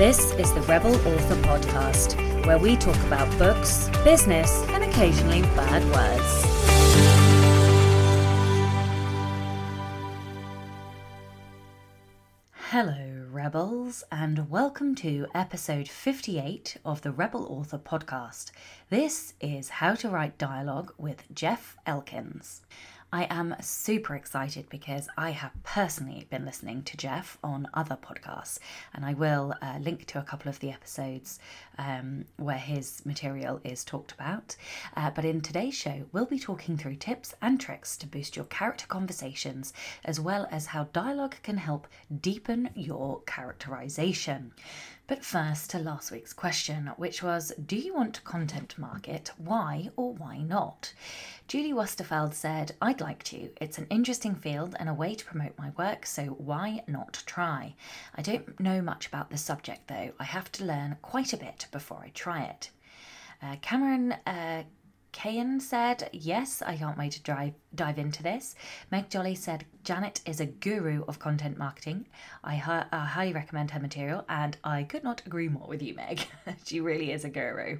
This is the Rebel Author Podcast, where we talk about books, business, and occasionally bad words. Hello, Rebels, and welcome to episode 58 of the Rebel Author Podcast. This is How to Write Dialogue with Jeff Elkins. I am super excited because I have personally been listening to Jeff on other podcasts, and I will uh, link to a couple of the episodes um, where his material is talked about. Uh, but in today's show, we'll be talking through tips and tricks to boost your character conversations, as well as how dialogue can help deepen your characterization. But first, to last week's question, which was Do you want to content market? Why or why not? Julie Westerfeld said, I'd like to. It's an interesting field and a way to promote my work, so why not try? I don't know much about the subject though. I have to learn quite a bit before I try it. Uh, Cameron uh, Kayan said, Yes, I can't wait to drive, dive into this. Meg Jolly said, Janet is a guru of content marketing. I, hi- I highly recommend her material, and I could not agree more with you, Meg. she really is a guru.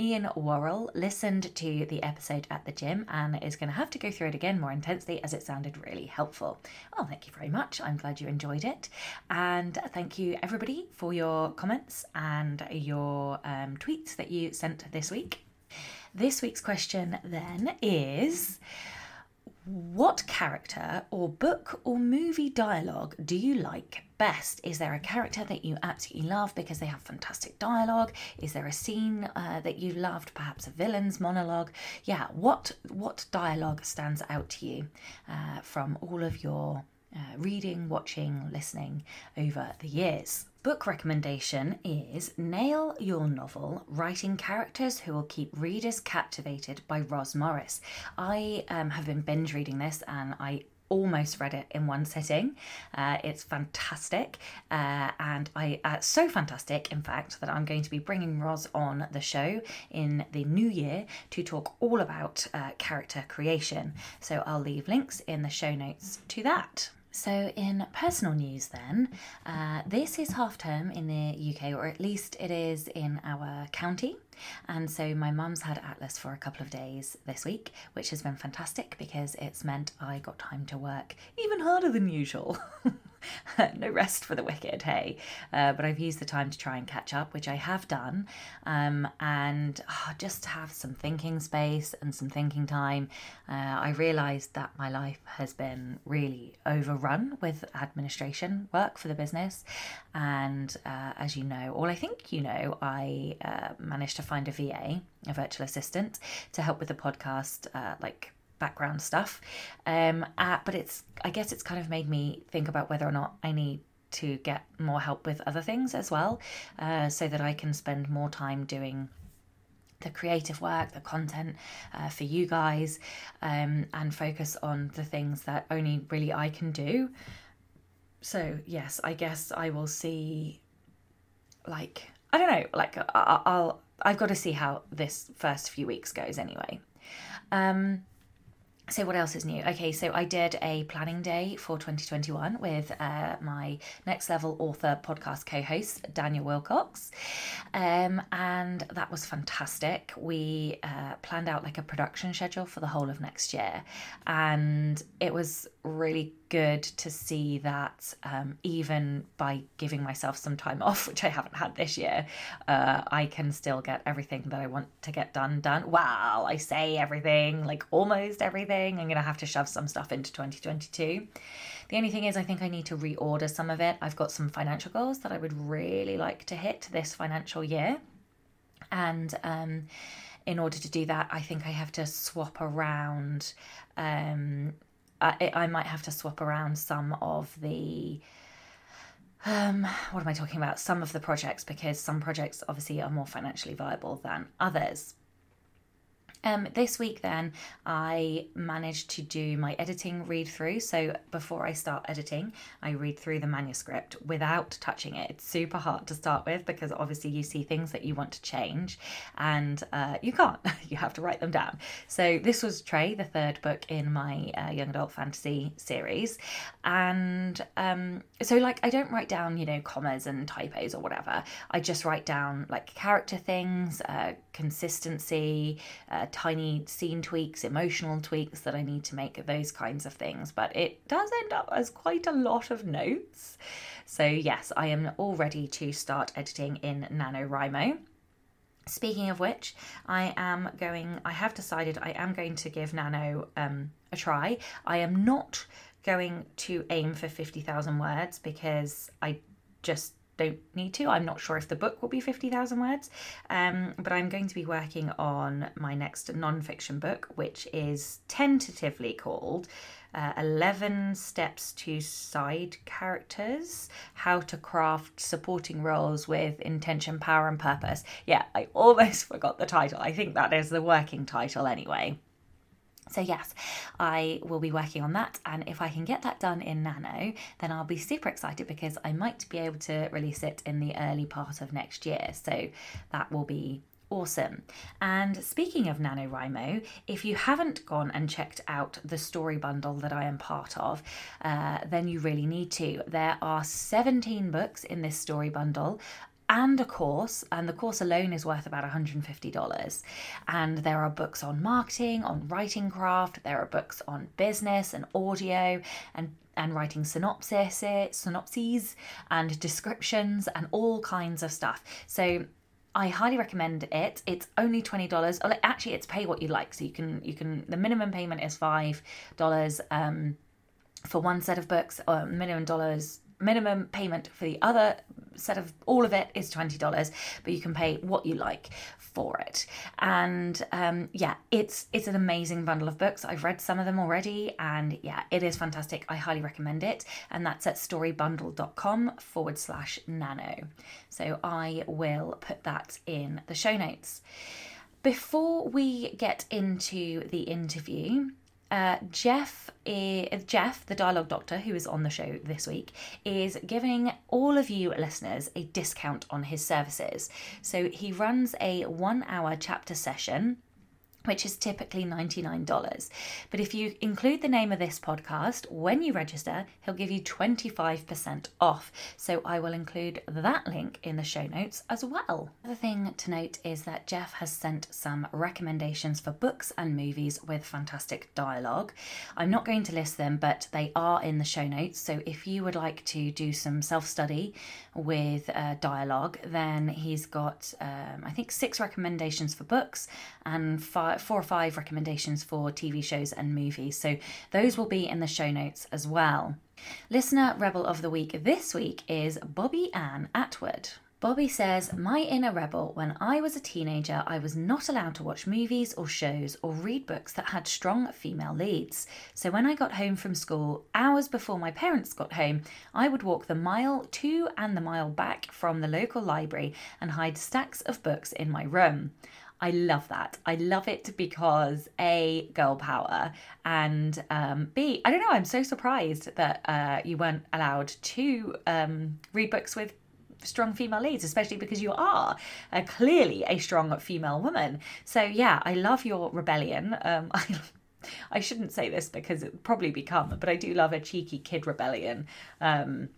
Ian Worrell listened to the episode at the gym and is going to have to go through it again more intensely as it sounded really helpful. Well, thank you very much. I'm glad you enjoyed it. And thank you, everybody, for your comments and your um, tweets that you sent this week. This week's question then is what character or book or movie dialogue do you like best? Is there a character that you absolutely love because they have fantastic dialogue? Is there a scene uh, that you loved, perhaps a villain's monologue? Yeah, what what dialogue stands out to you uh, from all of your uh, reading, watching, listening over the years? Book recommendation is Nail Your Novel Writing Characters Who Will Keep Readers Captivated by Roz Morris. I um, have been binge reading this and I almost read it in one sitting. Uh, it's fantastic, uh, and I uh, so fantastic, in fact, that I'm going to be bringing Roz on the show in the new year to talk all about uh, character creation. So I'll leave links in the show notes to that. So, in personal news, then, uh, this is half term in the UK, or at least it is in our county. And so, my mum's had Atlas for a couple of days this week, which has been fantastic because it's meant I got time to work even harder than usual. no rest for the wicked, hey. Uh, but I've used the time to try and catch up, which I have done, um, and oh, just to have some thinking space and some thinking time. Uh, I realised that my life has been really overrun with administration work for the business, and uh, as you know, or I think you know, I uh, managed to find a VA, a virtual assistant, to help with the podcast, uh, like background stuff. Um, uh, but it's, I guess it's kind of made me think about whether or not I need to get more help with other things as well, uh, so that I can spend more time doing the creative work, the content uh, for you guys, um, and focus on the things that only really I can do. So, yes, I guess I will see, like, I don't know, like, I'll, I'll I've got to see how this first few weeks goes anyway. Um, so what else is new? Okay so i did a planning day for 2021 with uh, my next level author podcast co-host daniel willcocks. Um, and that was fantastic. We uh, planned out like a production schedule for the whole of next year. And it was really good to see that um, even by giving myself some time off, which I haven't had this year, uh, I can still get everything that I want to get done done. Wow, I say everything, like almost everything. I'm going to have to shove some stuff into 2022. The only thing is, I think I need to reorder some of it. I've got some financial goals that I would really like to hit this financial year. And um, in order to do that, I think I have to swap around um, I, I might have to swap around some of the um, what am I talking about? Some of the projects because some projects obviously are more financially viable than others. Um, this week, then, I managed to do my editing read through. So, before I start editing, I read through the manuscript without touching it. It's super hard to start with because obviously you see things that you want to change and uh, you can't. you have to write them down. So, this was Trey, the third book in my uh, young adult fantasy series. And um, so, like, I don't write down, you know, commas and typos or whatever. I just write down like character things, uh, consistency, uh, tiny scene tweaks, emotional tweaks that I need to make, those kinds of things. But it does end up as quite a lot of notes. So, yes, I am all ready to start editing in NaNoWriMo. Speaking of which, I am going, I have decided I am going to give Nano um, a try. I am not going to aim for 50,000 words because I just don't need to. I'm not sure if the book will be 50,000 words, um, but I'm going to be working on my next non-fiction book, which is tentatively called uh, 11 Steps to Side Characters How to Craft Supporting Roles with Intention, Power, and Purpose. Yeah, I almost forgot the title. I think that is the working title anyway. So, yes, I will be working on that. And if I can get that done in Nano, then I'll be super excited because I might be able to release it in the early part of next year. So, that will be awesome. And speaking of NaNoWriMo, if you haven't gone and checked out the story bundle that I am part of, uh, then you really need to. There are 17 books in this story bundle and a course, and the course alone is worth about $150. And there are books on marketing, on writing craft, there are books on business and audio and and writing synopsis, synopses and descriptions and all kinds of stuff. So I highly recommend it. It's only twenty dollars. Actually, it's pay what you like. So you can you can the minimum payment is five dollars um, for one set of books. Or minimum dollars minimum payment for the other set of all of it is $20 but you can pay what you like for it. And um, yeah it's it's an amazing bundle of books. I've read some of them already and yeah it is fantastic. I highly recommend it. And that's at storybundle.com forward slash nano. So i will put that in the show notes. Before we get into the interview uh, Jeff, is, Jeff, the dialogue doctor who is on the show this week, is giving all of you listeners a discount on his services. So he runs a one hour chapter session which is typically $99. But if you include the name of this podcast when you register, he'll give you 25% off. So I will include that link in the show notes as well. The thing to note is that Jeff has sent some recommendations for books and movies with fantastic dialogue. I'm not going to list them, but they are in the show notes. So if you would like to do some self study with uh, dialogue, then he's got, um, I think, six recommendations for books and five four or five recommendations for TV shows and movies. So those will be in the show notes as well. Listener Rebel of the Week this week is Bobby Ann Atwood. Bobby says, My inner rebel, when I was a teenager, I was not allowed to watch movies or shows or read books that had strong female leads. So when I got home from school, hours before my parents got home, I would walk the mile to and the mile back from the local library and hide stacks of books in my room. I love that. I love it because A, girl power, and um, B, I don't know, I'm so surprised that uh, you weren't allowed to um, read books with strong female leads, especially because you are uh, clearly a strong female woman. So, yeah, I love your rebellion. Um, I I shouldn't say this because it probably become, but I do love a cheeky kid rebellion. Um,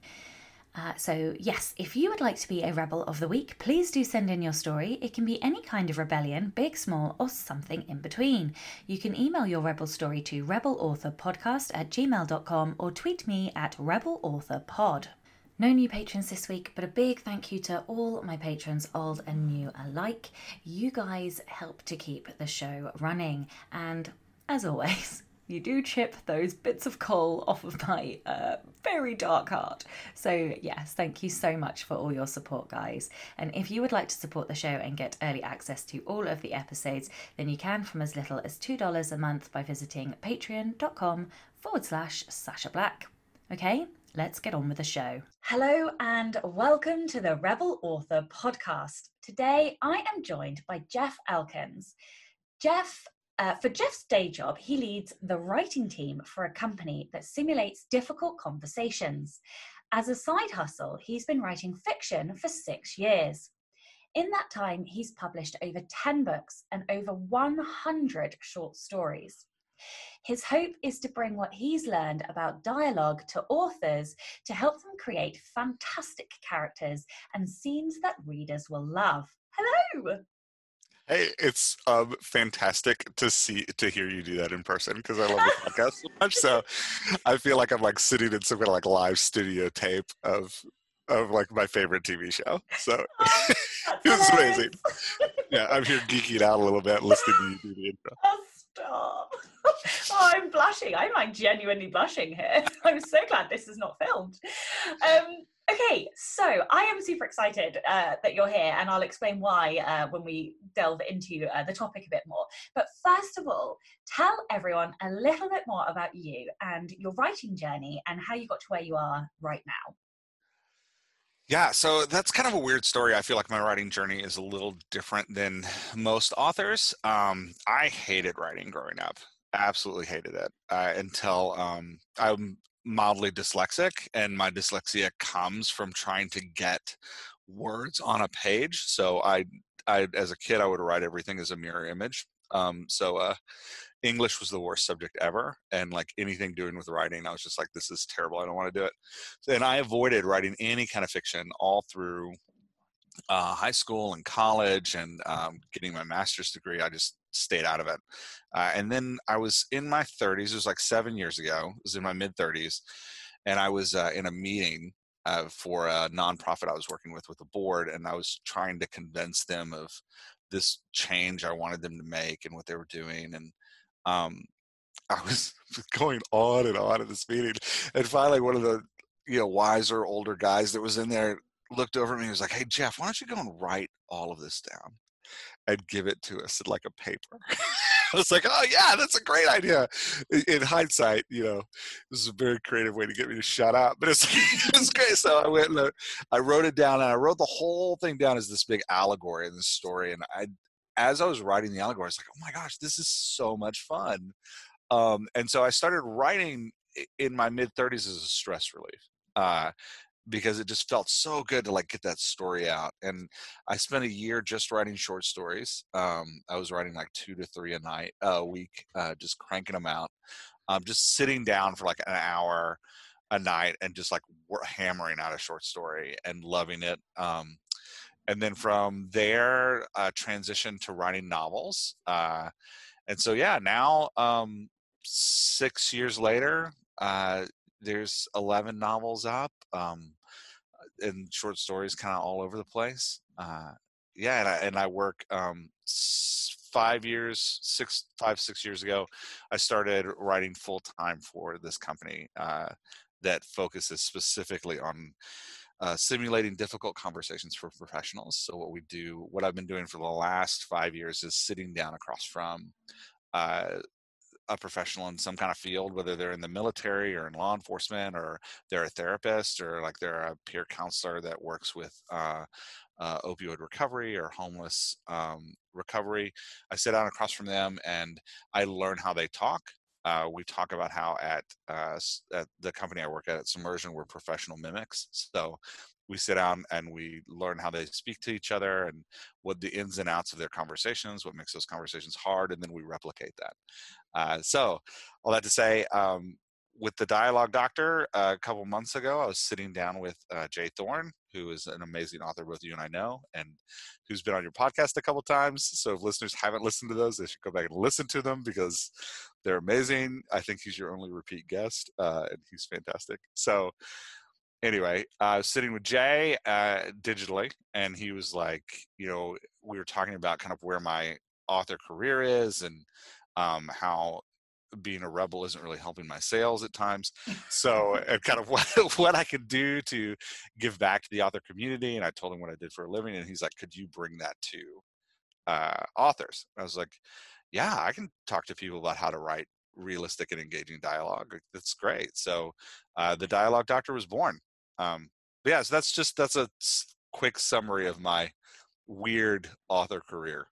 uh, so, yes, if you would like to be a Rebel of the Week, please do send in your story. It can be any kind of rebellion, big, small, or something in between. You can email your Rebel story to rebelauthorpodcast at gmail.com or tweet me at rebelauthorpod. No new patrons this week, but a big thank you to all my patrons, old and new alike. You guys help to keep the show running, and as always, you do chip those bits of coal off of my uh, very dark heart. So, yes, thank you so much for all your support, guys. And if you would like to support the show and get early access to all of the episodes, then you can from as little as $2 a month by visiting patreon.com forward slash Sacha Black. Okay, let's get on with the show. Hello, and welcome to the Rebel Author podcast. Today, I am joined by Jeff Elkins. Jeff uh, for Jeff's day job, he leads the writing team for a company that simulates difficult conversations. As a side hustle, he's been writing fiction for six years. In that time, he's published over 10 books and over 100 short stories. His hope is to bring what he's learned about dialogue to authors to help them create fantastic characters and scenes that readers will love. Hello! Hey, it's um, fantastic to see to hear you do that in person because I love the podcast so much. So I feel like I'm like sitting in some kind of like live studio tape of of like my favorite TV show. So oh, it's amazing. Yeah, I'm here geeking out a little bit listening to you do the intro. Oh, stop. oh, I'm blushing. I'm like genuinely blushing here. I'm so glad this is not filmed. Um, okay, so I am super excited uh, that you're here, and I'll explain why uh, when we delve into uh, the topic a bit more. But first of all, tell everyone a little bit more about you and your writing journey and how you got to where you are right now. Yeah, so that's kind of a weird story. I feel like my writing journey is a little different than most authors. Um, I hated writing growing up, absolutely hated it uh, until um, I'm mildly dyslexic, and my dyslexia comes from trying to get words on a page. So I, I as a kid, I would write everything as a mirror image. Um, so uh, English was the worst subject ever, and like anything doing with writing, I was just like, "This is terrible. I don't want to do it." And I avoided writing any kind of fiction all through uh, high school and college, and um, getting my master's degree. I just stayed out of it. Uh, and then I was in my 30s. It was like seven years ago. It was in my mid 30s, and I was uh, in a meeting uh, for a nonprofit I was working with with a board, and I was trying to convince them of this change I wanted them to make and what they were doing. And um, I was going on and on in this meeting, and finally, one of the you know wiser older guys that was in there looked over at me and was like, "Hey Jeff, why don't you go and write all of this down and give it to us in like a paper?" I was like, "Oh yeah, that's a great idea." In hindsight, you know, this is a very creative way to get me to shut up, but it's it's great. So I went and I wrote it down, and I wrote the whole thing down as this big allegory in this story, and I as I was writing the allegory, I was like, oh my gosh, this is so much fun. Um, and so I started writing in my mid 30s as a stress relief. Uh, because it just felt so good to like get that story out and i spent a year just writing short stories um, i was writing like two to three a night a week uh, just cranking them out um, just sitting down for like an hour a night and just like hammering out a short story and loving it um, and then from there uh, transition to writing novels uh, and so yeah now um, six years later uh, there's 11 novels up um, and short stories kind of all over the place uh, yeah and I, and I work um, five years six five six years ago i started writing full time for this company uh, that focuses specifically on uh, simulating difficult conversations for professionals. So what we do, what I've been doing for the last five years, is sitting down across from uh, a professional in some kind of field, whether they're in the military or in law enforcement, or they're a therapist, or like they're a peer counselor that works with uh, uh, opioid recovery or homeless um, recovery. I sit down across from them and I learn how they talk uh, we talk about how at, uh, at the company I work at, at SIMmersion, we're professional mimics. So we sit down and we learn how they speak to each other and what the ins and outs of their conversations, what makes those conversations hard, and then we replicate that. Uh, so, all that to say, um, with the dialogue doctor uh, a couple months ago, I was sitting down with uh, J. Thorn, who is an amazing author both you and I know, and who's been on your podcast a couple times. So if listeners haven't listened to those, they should go back and listen to them because they're amazing. I think he's your only repeat guest, uh, and he's fantastic. So anyway, I was sitting with Jay uh, digitally, and he was like, you know, we were talking about kind of where my author career is and um, how being a rebel isn't really helping my sales at times. So, and kind of what what I could do to give back to the author community. And I told him what I did for a living, and he's like, "Could you bring that to uh, authors?" I was like, "Yeah, I can talk to people about how to write realistic and engaging dialogue. That's great." So, uh, the Dialogue Doctor was born. Um, yeah, so that's just that's a quick summary of my weird author career.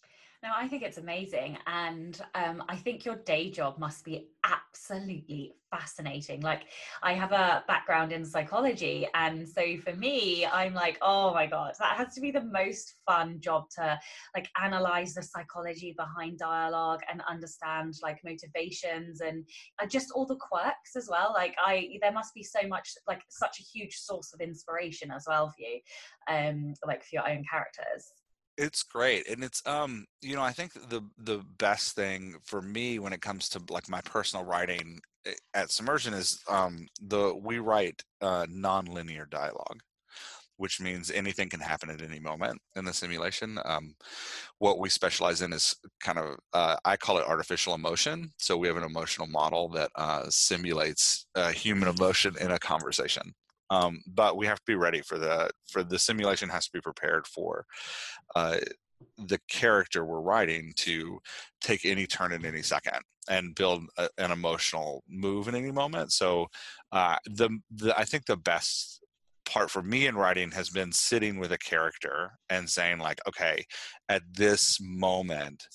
No, I think it's amazing. And um, I think your day job must be absolutely fascinating. Like, I have a background in psychology. And so for me, I'm like, oh my God, that has to be the most fun job to like analyze the psychology behind dialogue and understand like motivations and uh, just all the quirks as well. Like, I, there must be so much, like, such a huge source of inspiration as well for you, um, like for your own characters. It's great. And it's um, you know, I think the the best thing for me when it comes to like my personal writing eh, at SIMmersion is um the we write uh non-linear dialogue which means anything can happen at any moment in the simulation. Um, what we specialize in is kind of, uh, I call it artificial emotion. So we have an emotional model that uh, simulates uh, human emotion in a conversation um, but we have to be ready for the for the simulation has to be prepared for uh, the character we're writing to take any turn in any second and build a, an emotional move in any moment. So uh, the, the i think the best part for me in writing has been sitting with a character and saying like okay at this moment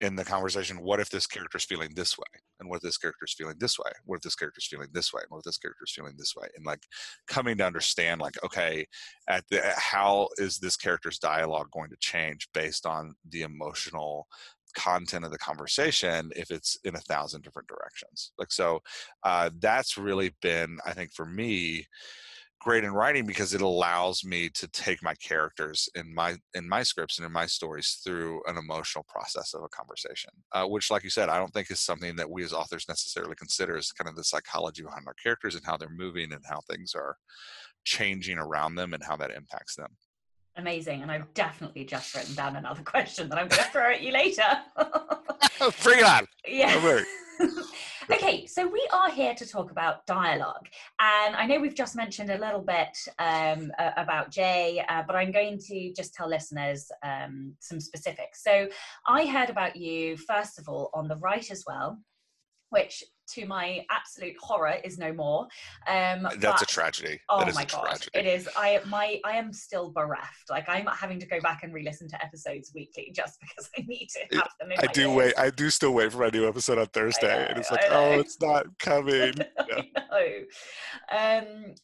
in the conversation what if this character is feeling this way and what if this character is feeling this way? What if this character is feeling this way? What if this character is feeling this way? And like coming to understand like okay at the how is this character's dialogue going to change based on the emotional content of the conversation if it's in a thousand different directions? Like so uh, that's really been i think for me great in writing because it allows me to take my characters in my in my scripts and in my stories through an emotional process of a conversation uh, which like you said i don't think is something that we as authors necessarily consider as kind of the psychology behind our characters and how they're moving and how things are changing around them and how that impacts them. Amazing and i've definitely just written down another question that i'm going to throw at you later. Bring it on. Yeah Okay, so we are here to talk about dialogue. And I know we've just mentioned a little bit um, about Jay, uh, but I'm going to just tell listeners um, some specifics. So I heard about you, first of all, on the Writer's Well which to my absolute horror is no more. Um, That's but, a tragedy. Oh my god, tragedy. it is. I my I am still bereft. Like I'm having to go back and re-listen to episodes weekly just because I need to have them. I do wait. I do still wait for my new episode on Thursday, know, and it's like, oh, it's not coming. yeah. Um,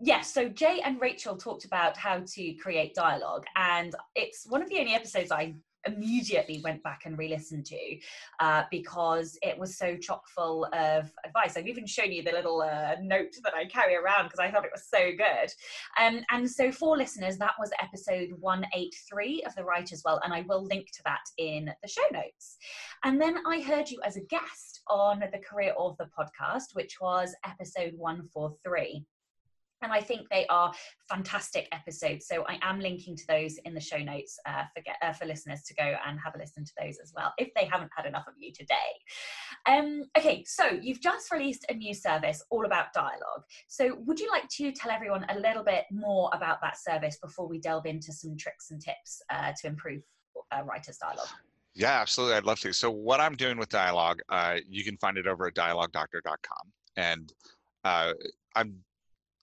yes, so Jay and Rachael talked about how to create dialogue, and it's one of the only episodes I immediately went back and re-listened to uh, because it was so chock full of advice. I've even shown you the little uh, note that I carry around because I thought it was so good. Um, and so for listeners, that was episode 183 of The Writer's Well, and I will link to that in the show notes. And then I heard you as a guest on the Career Author podcast, which was episode 143 and I think they are fantastic episodes. So I am linking to those in the show notes uh, for, get, uh, for listeners to go and have a listen to those as well, if they haven't had enough of you today. Um, okay, so you've just released a new service all about dialogue. So would you like to tell everyone a little bit more about that service before we delve into some tricks and tips uh, to improve uh, writers' dialogue? Yeah, absolutely. I'd love to. So what I'm doing with dialogue, uh, you can find it over at dialoguedoctor.com. And uh, I'm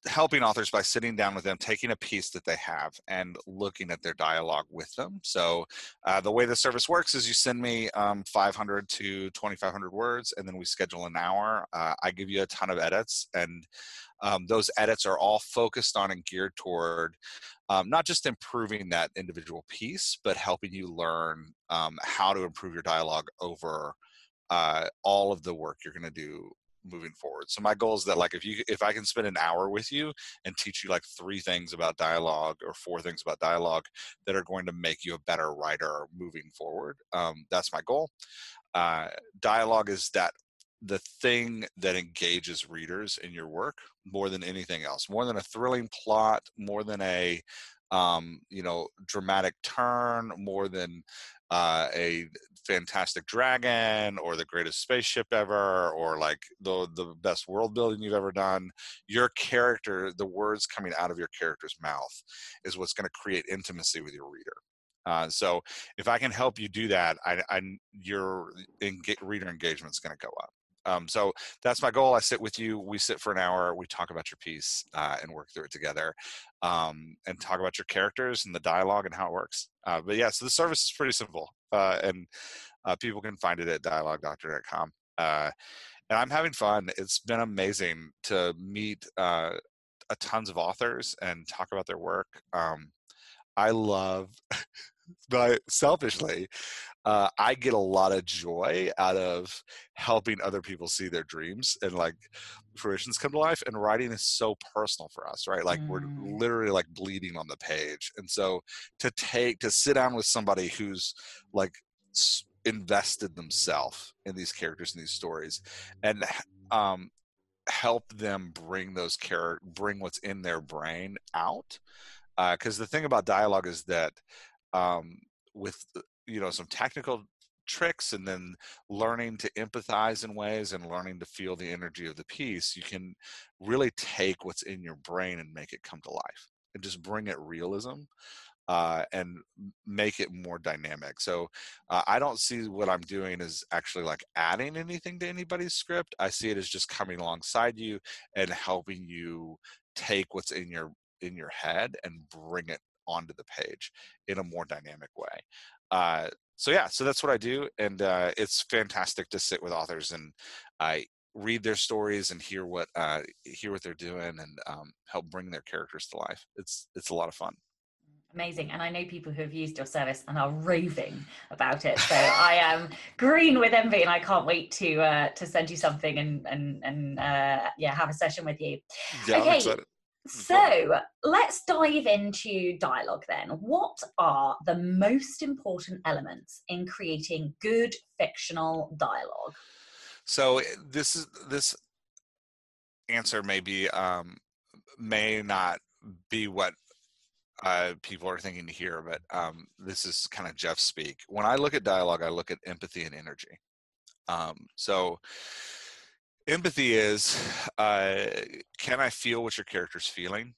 helping authors by sitting down with them, taking a piece that they have and looking at their dialogue with them. So uh, the way the service works is you send me um, 500 to 2,500 words, and then we schedule an hour. Uh, I give you a ton of edits, and um, those edits are all focused on and geared toward um, not just improving that individual piece, but helping you learn um, how to improve your dialogue over uh, all of the work you're going to do moving forward. So my goal is that like if you if I can spend an hour with you and teach you like three things about dialogue or four things about dialogue that are going to make you a better writer moving forward, um, that's my goal. Uh, dialogue is that the thing that engages readers in your work more than anything else, more than a thrilling plot, more than a um, you know dramatic turn, more than uh, a fantastic dragon or the greatest spaceship ever or like the the best world building you've ever done your character the words coming out of your character's mouth is what's going to create intimacy with your reader. Uh, so if i can help you do that I, I your reader engagement is going to go up um, so that's my goal. I sit with you. We sit for an hour. We talk about your piece uh, and work through it together, um, and talk about your characters and the dialogue and how it works. Uh, but yeah, so the service is pretty simple. uh, and uh, people can find it at dialoguedoctor.com. Uh, and I'm having fun. It's been amazing to meet uh, a tons of authors and talk about their work. Um, I love, but selfishly, uh, I get a lot of joy out of helping other people see their dreams and like fruitions come to life. And writing is so personal for us, right? Like mm. we're literally like bleeding on the page. And so to take, to sit down with somebody who's like invested themselves in these characters and these stories and um, help them bring those character, bring what's in their brain out. Because uh, the thing about dialogue is that um, with you know some technical tricks and then learning to empathize in ways and learning to feel the energy of the piece you can really take what's in your brain and make it come to life and just bring it realism uh, and make it more dynamic. So uh, I don't see what I'm doing as actually like adding anything to anybody's script. I see it as just coming alongside you and helping you take what's in your in your head and bring it onto the page in a more dynamic way. Uh, so yeah, so that's what I do, and uh, it's fantastic to sit with authors and I read their stories and hear what uh, hear what they're doing and um, help bring their characters to life. It's it's a lot of fun. Amazing, and I know people who have used your service and are raving about it. So I am green with envy, and I can't wait to uh, to send you something and and and uh, yeah, have a session with you. Yeah, okay, so let's dive into dialogue then. What are the most important elements in creating good fictional dialogue? So this is this answer may be um, may not be what uh, people are thinking to hear, but um, this is kind of Jeff speak. When I look at dialogue, I look at empathy and energy. Um, so empathy is uh, can i feel what your character's feeling?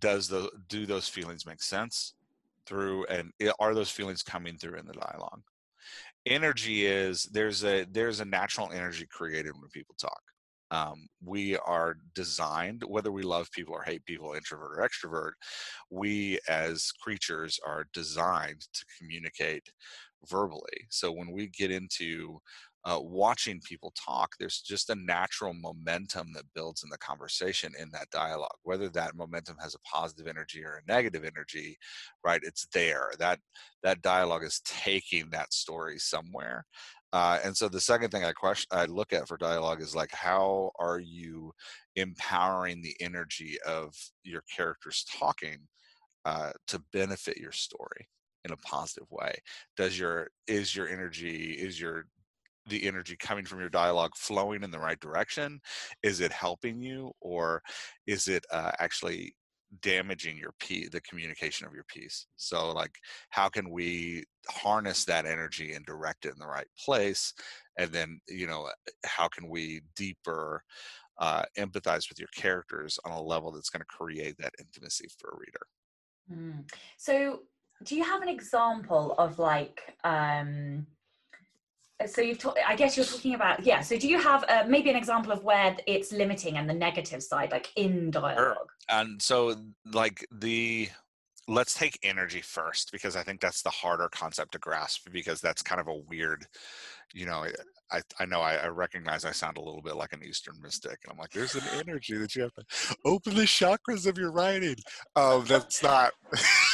Does the do those feelings make sense through and are those feelings coming through in the dialogue? Energy is there's a there's a natural energy created when people talk. Um, we are designed whether we love people or hate people introvert or extrovert we as creatures are designed to communicate verbally. So when we get into uh, watching people talk, there's just a natural momentum that builds in the conversation in that dialogue. Whether that momentum has a positive energy or a negative energy, right? It's there. That that dialogue is taking that story somewhere. Uh, and so the second thing I question, I look at for dialogue is like, how are you empowering the energy of your characters talking uh, to benefit your story? in a positive way does your is your energy is your the energy coming from your dialogue flowing in the right direction? Is it helping you, or is it uh, actually damaging your piece, the communication of your piece? So, like, how can we harness that energy and direct it in the right place? And then, you know, how can we deeper uh, empathize with your characters on a level that's going to create that intimacy for a reader? Mm. So, do you have an example of like? Um, so you've talked i guess you're talking about yeah so do you have uh, maybe an example of where it's limiting and the negative side like in dialogue and so like the let's take energy first because i think that's the harder concept to grasp because that's kind of a weird you know I, I know I, I recognize I sound a little bit like an Eastern mystic, and I'm like, there's an energy that you have to open the chakras of your writing. Um, that's not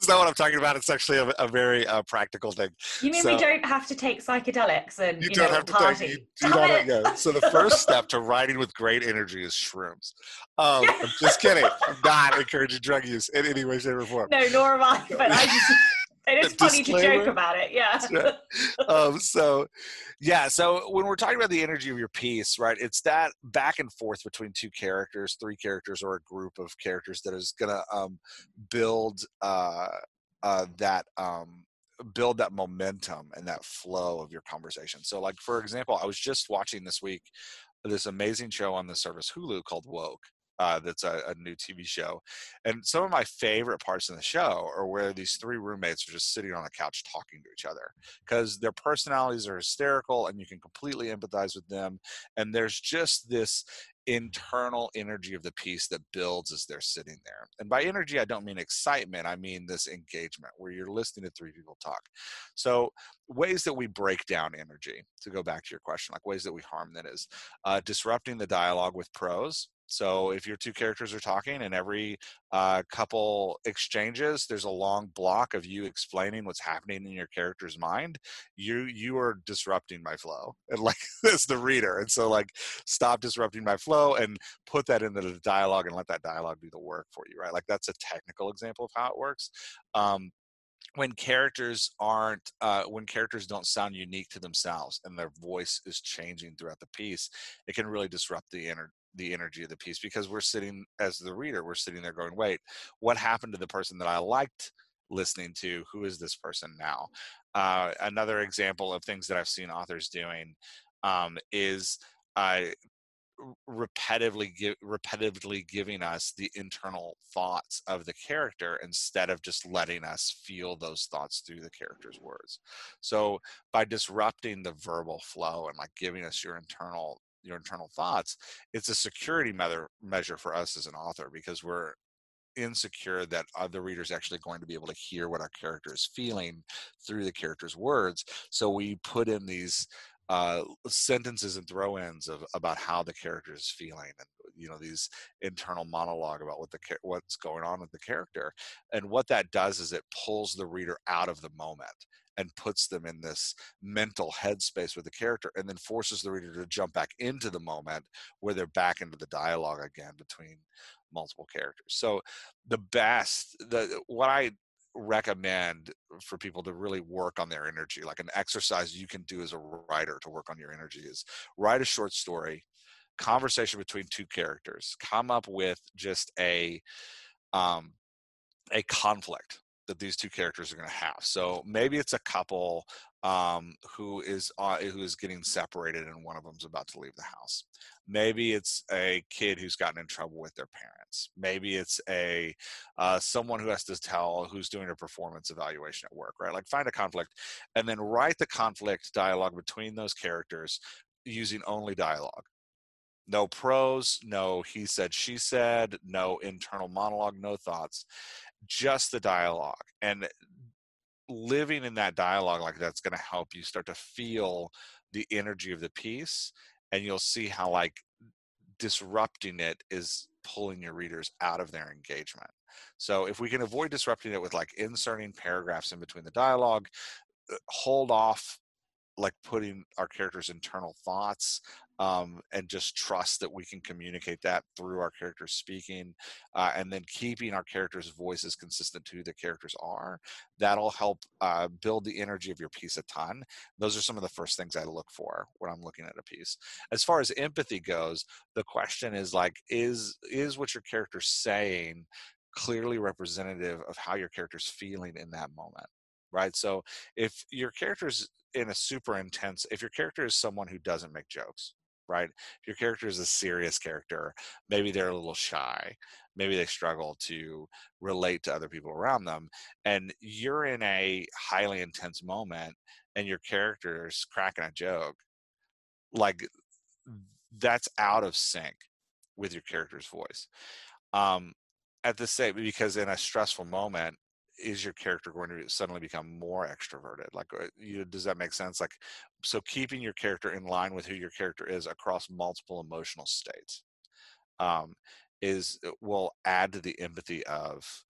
It's not what I'm talking about. It's actually a, a very uh, practical thing. You mean so, we don't have to take psychedelics and you, you don't know, have to party? Take, you, you not, yeah. So the first step to riding with great energy is shrooms. Um, I'm just kidding. I'm not encouraging drug use in any way, shape, or form. No, nor am I. But I just. It is funny to joke about it yeah. Right. um, so yeah so when we're talking about the energy of your piece right it's that back and forth between two characters three characters or a group of characters that is going to um, build uh, uh, that um, build that momentum and that flow of your conversation. So like for example i was just watching this week this amazing show on the service hulu called woke uh, that's a, a, new TV show. And some of my favorite parts in the show are where these three roommates are just sitting on a couch talking to each other because their personalities are hysterical and you can completely empathize with them. And there's just this internal energy of the piece that builds as they're sitting there. And by energy, I don't mean excitement, I mean this engagement where you're listening to three people talk. So, ways that we break down energy, to go back to your question, like ways that we harm that is uh, disrupting the dialogue with prose. So if your two characters are talking and every uh, couple exchanges, there's a long block of you explaining what's happening in your character's mind, you you are disrupting my flow, and like as the reader. And so like stop disrupting my flow and put that into the dialogue and let that dialogue do the work for you, right? Like that's a technical example of how it works. Um, when characters aren't uh, when characters don't sound unique to themselves and their voice is changing throughout the piece it can really disrupt the inner the energy of the piece because we're sitting as the reader we're sitting there going wait what happened to the person that i liked listening to? Who is this person now? Uh, another example of things that i've seen authors doing um, is uh, repetitively give, repetitively giving us the internal thoughts of the character instead of just letting us feel those thoughts through the character's words. So by disrupting the verbal flow and like giving us your internal your internal thoughts it's a security measure measure for us as an author because we're insecure that other readers actually going to be able to hear what our character is feeling through the character's words. So we put in these uh, sentences and throw-ins of about how the character is feeling and you know these internal monologue about what the what's going on with the character. And what that does is it pulls the reader out of the moment and puts them in this mental headspace with the character and then forces the reader to jump back into the moment where they're back into the dialogue again between multiple characters. So the best the what i recommend for people to really work on their energy like an exercise you can do as a writer to work on your energy is write a short story conversation between two characters come up with just a um a conflict that these two characters are going to have. So maybe it's a couple um, who is uh, who is getting separated, and one of them's about to leave the house. Maybe it's a kid who's gotten in trouble with their parents. Maybe it's a uh, someone who has to tell who's doing a performance evaluation at work. Right? Like find a conflict, and then write the conflict dialogue between those characters using only dialogue no prose, no he said, she said, no internal monologue, no thoughts just the dialogue and living in that dialogue like that's going to help you start to feel the energy of the piece and you'll see how like disrupting it is pulling your readers out of their engagement. So if we can avoid disrupting it with like inserting paragraphs in between the dialogue uh, hold off like putting our characters internal thoughts um, and just trust that we can communicate that through our characters speaking uh, and then keeping our characters voices consistent to who the characters are that'll help uh, build the energy of your piece a ton. Those are some of the first things i look for when i'm looking at a piece. As far as empathy goes the question is like is is what your character's saying clearly representative of how your character's feeling in that moment right? So if your character's in a super intense if your character is someone who doesn't make jokes right? If your character is a serious character, maybe they're a little shy, maybe they struggle to relate to other people around them, and you're in a highly intense moment and your character is cracking a joke, like that's out of sync with your character's voice. Um, at the same, because in a stressful moment, is your character going to suddenly become more extroverted? Like uh, you does that make sense? Like so keeping your character in line with who your character is across multiple emotional states um, is uh, will add to the empathy of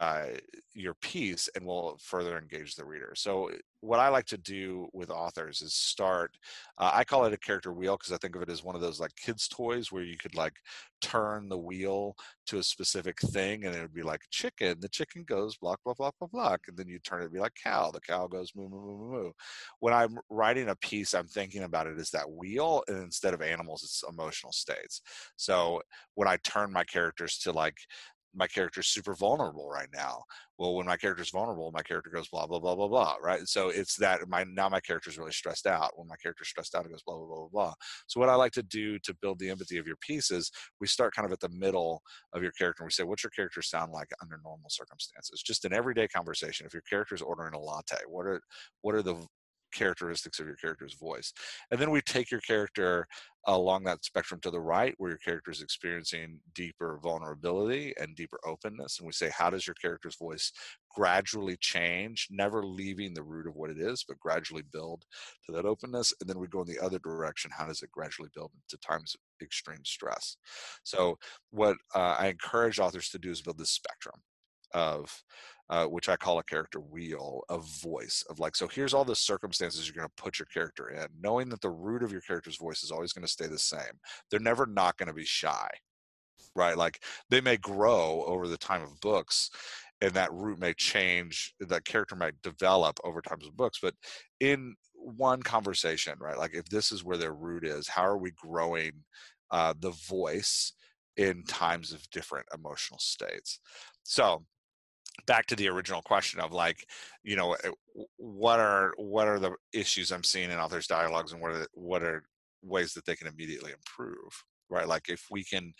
uh, your piece and will further engage the reader. So, what I like to do with authors is start. Uh, I call it a character wheel because I think of it as one of those like kids' toys where you could like turn the wheel to a specific thing, and it would be like chicken. The chicken goes block block block block block, and then you turn it to be like cow. The cow goes moo moo moo moo. When I'm writing a piece, I'm thinking about it as that wheel, and instead of animals, it's emotional states. So when I turn my characters to like my character's super vulnerable right now. Well, when my character's vulnerable, my character goes blah blah blah blah blah, right? So it's that my now my character's really stressed out. When my character's stressed out, it goes blah blah blah blah blah. So what I like to do to build the empathy of your pieces, we start kind of at the middle of your character. and We say, what's your character sound like under normal circumstances? Just an everyday conversation. If your character's ordering a latte, what are what are the characteristics of your character's voice. And then we take your character along that spectrum to the right, where your character is experiencing deeper vulnerability and deeper openness. And we say, how does your character's voice gradually change, never leaving the root of what it is, but gradually build to that openness? And then we go in the other direction. How does it gradually build into times of extreme stress? So, what uh, I encourage authors to do is build this spectrum of uh, which I call a character wheel of voice of like, so here's all the circumstances you're going to put your character in, knowing that the root of your character's voice is always going to stay the same. They're never not going to be shy, right? Like they may grow over the time of books and that root may change, that character might develop over times of books, but in one conversation, right? Like if this is where their root is, how are we growing uh, the voice in times of different emotional states? So back to the original question of like you know eh, what are what are the issues i'm seeing in authors dialogues and what are what are ways that they can immediately improve right? Like if we can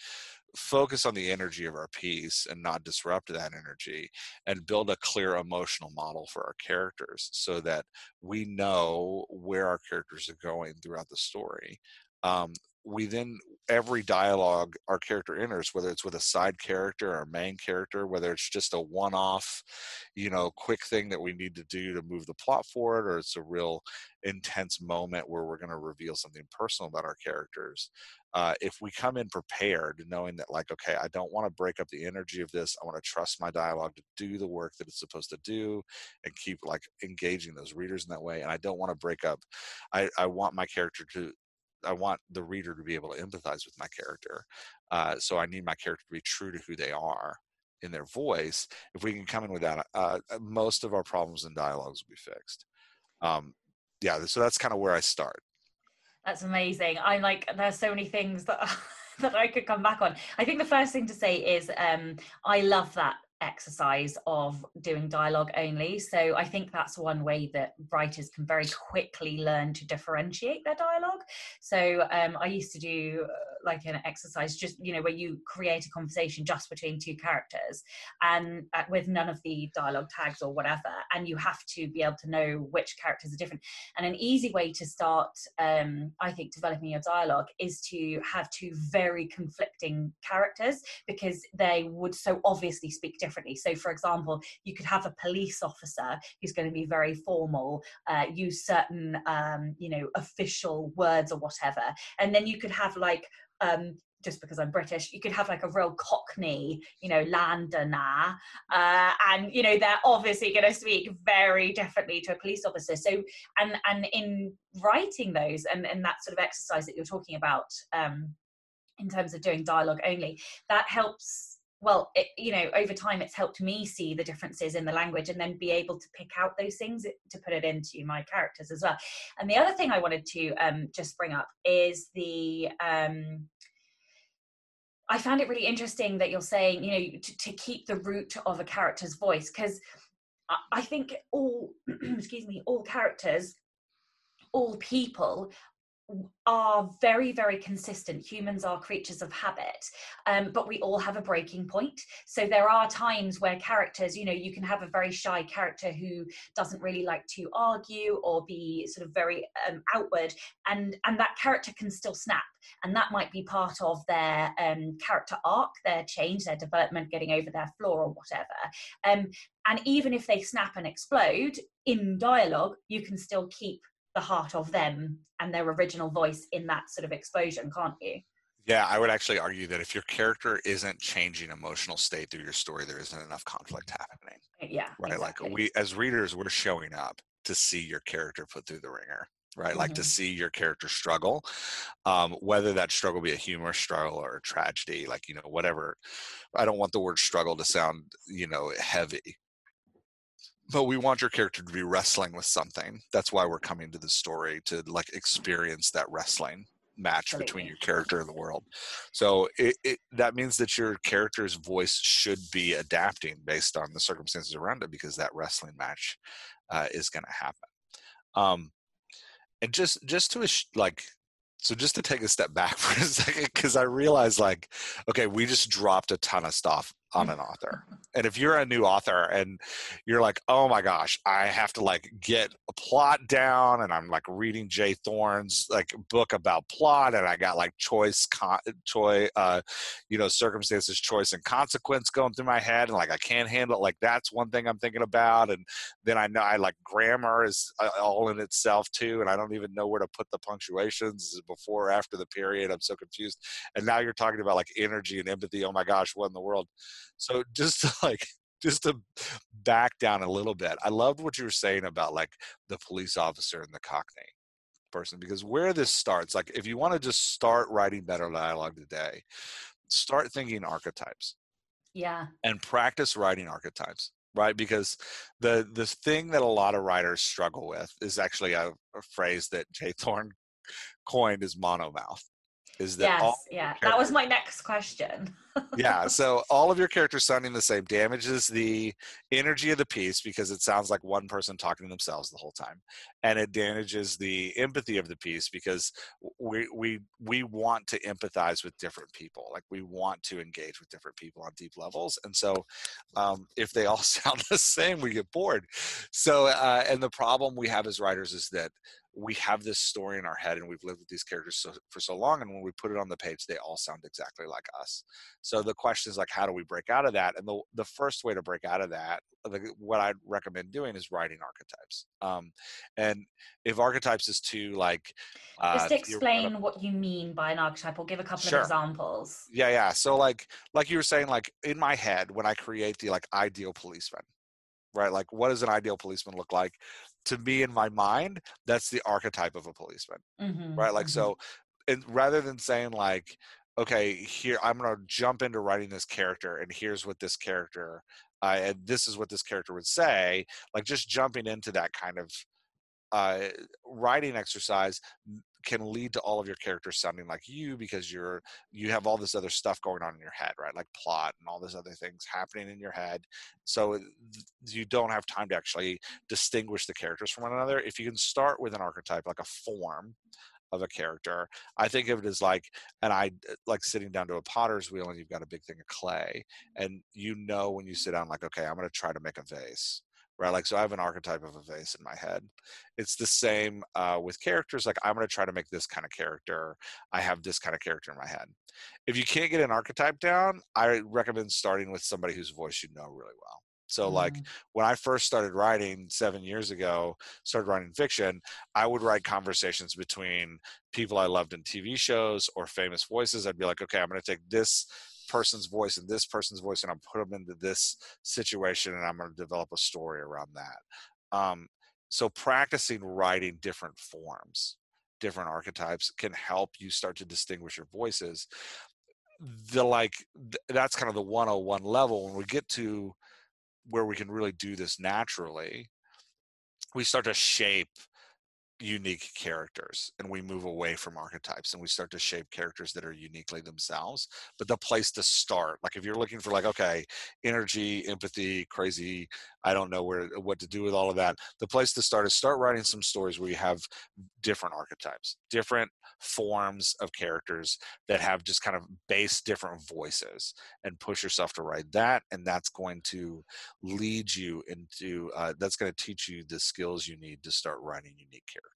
focus on the energy of our piece and not disrupt that energy and build a clear emotional model for our characters so that we know where our characters are going throughout the story um, we then every dialogue our character enters whether it's with a side character or main character whether it's just a one-off you know quick thing that we need to do to move the plot forward or it's a real intense moment where we're going to reveal something personal about our characters uh, if we come in prepared knowing that like okay i don't want to break up the energy of this i want to trust my dialogue to do the work that it's supposed to do and keep like engaging those readers in that way and i don't want to break up i, I want my character to I want the reader to be able to empathize with my character. Uh, so I need my character to be true to who they are in their voice. If we can come in with that, uh, uh most of our problems in dialogues will be fixed. Um, yeah, so that's kind of where I start. That's amazing. I'm like, there's so many things that that I could come back on. I think the first thing to say is um, I love that exercise of doing dialogue only. So I think that's one way that writers can very quickly learn to differentiate their dialogue. So um, I used to do uh, like an exercise just you know where you create a conversation just between two characters and uh, with none of the dialogue tags or whatever and you have to be able to know which characters are different and an easy way to start um, i think developing your dialogue is to have two very conflicting characters because they would so obviously speak so for example you could have a police officer who's going to be very formal uh, use certain um, you know official words or whatever and then you could have like um, just because I'm British, you could have like a real Cockney, you know, Londoner, uh, and you know they're obviously going to speak very differently to a police officer. So, and and in writing those and and that sort of exercise that you're talking about, um, in terms of doing dialogue only, that helps. Well, it, you know, over time, it's helped me see the differences in the language and then be able to pick out those things to put it into my characters as well. And the other thing I wanted to um, just bring up is the um, I found it really interesting that you're saying, you know, to, to keep the root of a character's voice, because I think all, excuse me, all characters, all people are very very consistent. Humans are creatures of habit um, but we all have a breaking point. So there are times where characters you know you can have a very shy character who doesn't really like to argue or be sort of very um, outward and and that character can still snap and that might be part of their um, character arc their change their development getting over their flaw or whatever. Um, and even if they snap and explode in dialogue you can still keep the heart of them and their original voice in that sort of explosion, can't you? Yeah, I would actually argue that if your character isn't changing emotional state through your story, there isn't enough conflict happening. Yeah. Right. Exactly. Like we as readers, we're showing up to see your character put through the wringer. Right. Mm-hmm. Like to mm-hmm. see your character struggle. Um, whether that struggle be a humorous struggle or a tragedy, like, you know, whatever. I don't want the word struggle to sound, you know, heavy but we want your character to be wrestling with something. That's why we're coming to the story to like experience that wrestling match between your character and the world. So it, it, that means that your character's voice should be adapting based on the circumstances around it because that wrestling match uh, is going to happen. Um, and just just to like so just to take a step back for a second because i realized like okay we just dropped a ton of stuff on an author. And if you're a new author and you're like, oh my gosh, I have to like get a plot down and I'm like reading J Thorn's like book about plot and I got like choice, con- choice, uh, you know, circumstances, choice and consequence going through my head and like I can't handle it. Like that's one thing I'm thinking about. And then I know I like grammar is uh, all in itself too. And I don't even know where to put the punctuations before or after the period. I'm so confused. And now you're talking about like energy and empathy. Oh my gosh, what in the world? So just to like just to back down a little bit, I loved what you were saying about like the police officer and the Cockney person because where this starts, like if you want to just start writing better dialogue today, start thinking archetypes. Yeah. And practice writing archetypes right because the the thing that a lot of writers struggle with is actually a, a phrase that J Thorn coined is monomouth is that yes, yeah that was my next question yeah so all of your characters sounding the same damages the energy of the piece because it sounds like one person talking to themselves the whole time and it damages the empathy of the piece because we we we want to empathize with different people like we want to engage with different people on deep levels and so um, if they all sound the same we get bored. So uh, and the problem we have as writers is that we have this story in our head and we've lived with these characters so, for so long and when we put it on the page they all sound exactly like us so the question is like how do we break out of that? And the, the first way to break out of that the, what i'd recommend doing is writing archetypes um, and if archetypes is too like uh, just explain what you mean by an archetype or give a couple sure. of examples. Yeah yeah so like like you were saying like in my head when i create the like ideal policeman right? Like what does an ideal policeman look like? To me in my mind that's the archetype of a policeman mm-hmm, right? Like mm-hmm. so and rather than saying like okay here i'm going to jump into writing this character and here's what this character uh, and this is what this character would say like just jumping into that kind of uh, writing exercise can lead to all of your characters sounding like you because you're you have all this other stuff going on in your head right? Like plot and all these other things happening in your head. So you don't have time to actually distinguish the characters from one another. If you can start with an archetype like a form of a character i think of it as like and i like sitting down to a potter's wheel and you've got a big thing of clay and you know when you sit down like okay i'm going to try to make a vase right? Like, so I have an archetype of a vase in my head. It's the same uh, with characters. Like, I'm going to try to make this kind of character. I have this kind of character in my head. If you can't get an archetype down, I recommend starting with somebody whose voice you know really well. So, mm-hmm. like when I first started writing seven years ago, started writing fiction, I would write conversations between people I loved in TV shows or famous voices. I'd be like, okay, I'm going to take this person's voice and this person's voice and I'll put them into this situation and I'm going to develop a story around that. Um, so practicing writing different forms, different archetypes can help you start to distinguish your voices. The like that's kind of the 101 level when we get to where we can really do this naturally we start to shape unique characters and we move away from archetypes and we start to shape characters that are uniquely themselves but the place to start like if you're looking for like okay energy empathy crazy i don't know where what to do with all of that the place to start is start writing some stories where you have different archetypes different forms of characters that have just kind of base different voices and push yourself to write that and that's going to lead you into uh, that's going to teach you the skills you need to start writing unique characters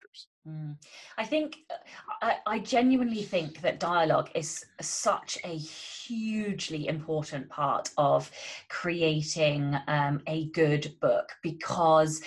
mm. i think uh, I, I genuinely think that dialogue is such a hugely important part of creating um, a good book because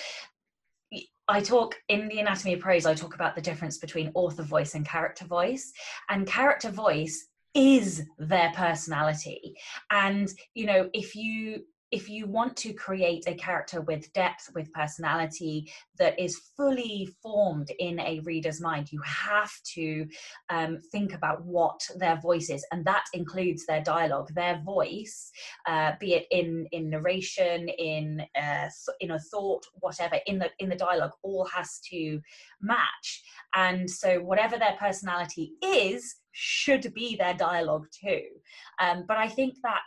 I talk in the anatomy of prose, I talk about the difference between author voice and character voice. And character voice is their personality. And, you know, if you if you want to create a character with depth, with personality that is fully formed in a reader's mind, you have to um, think about what their voice is, and that includes their dialogue, their voice, uh, be it in in narration, in uh, in a thought, whatever, in the in the dialogue, all has to match. And so, whatever their personality is, should be their dialogue too. Um, but I think that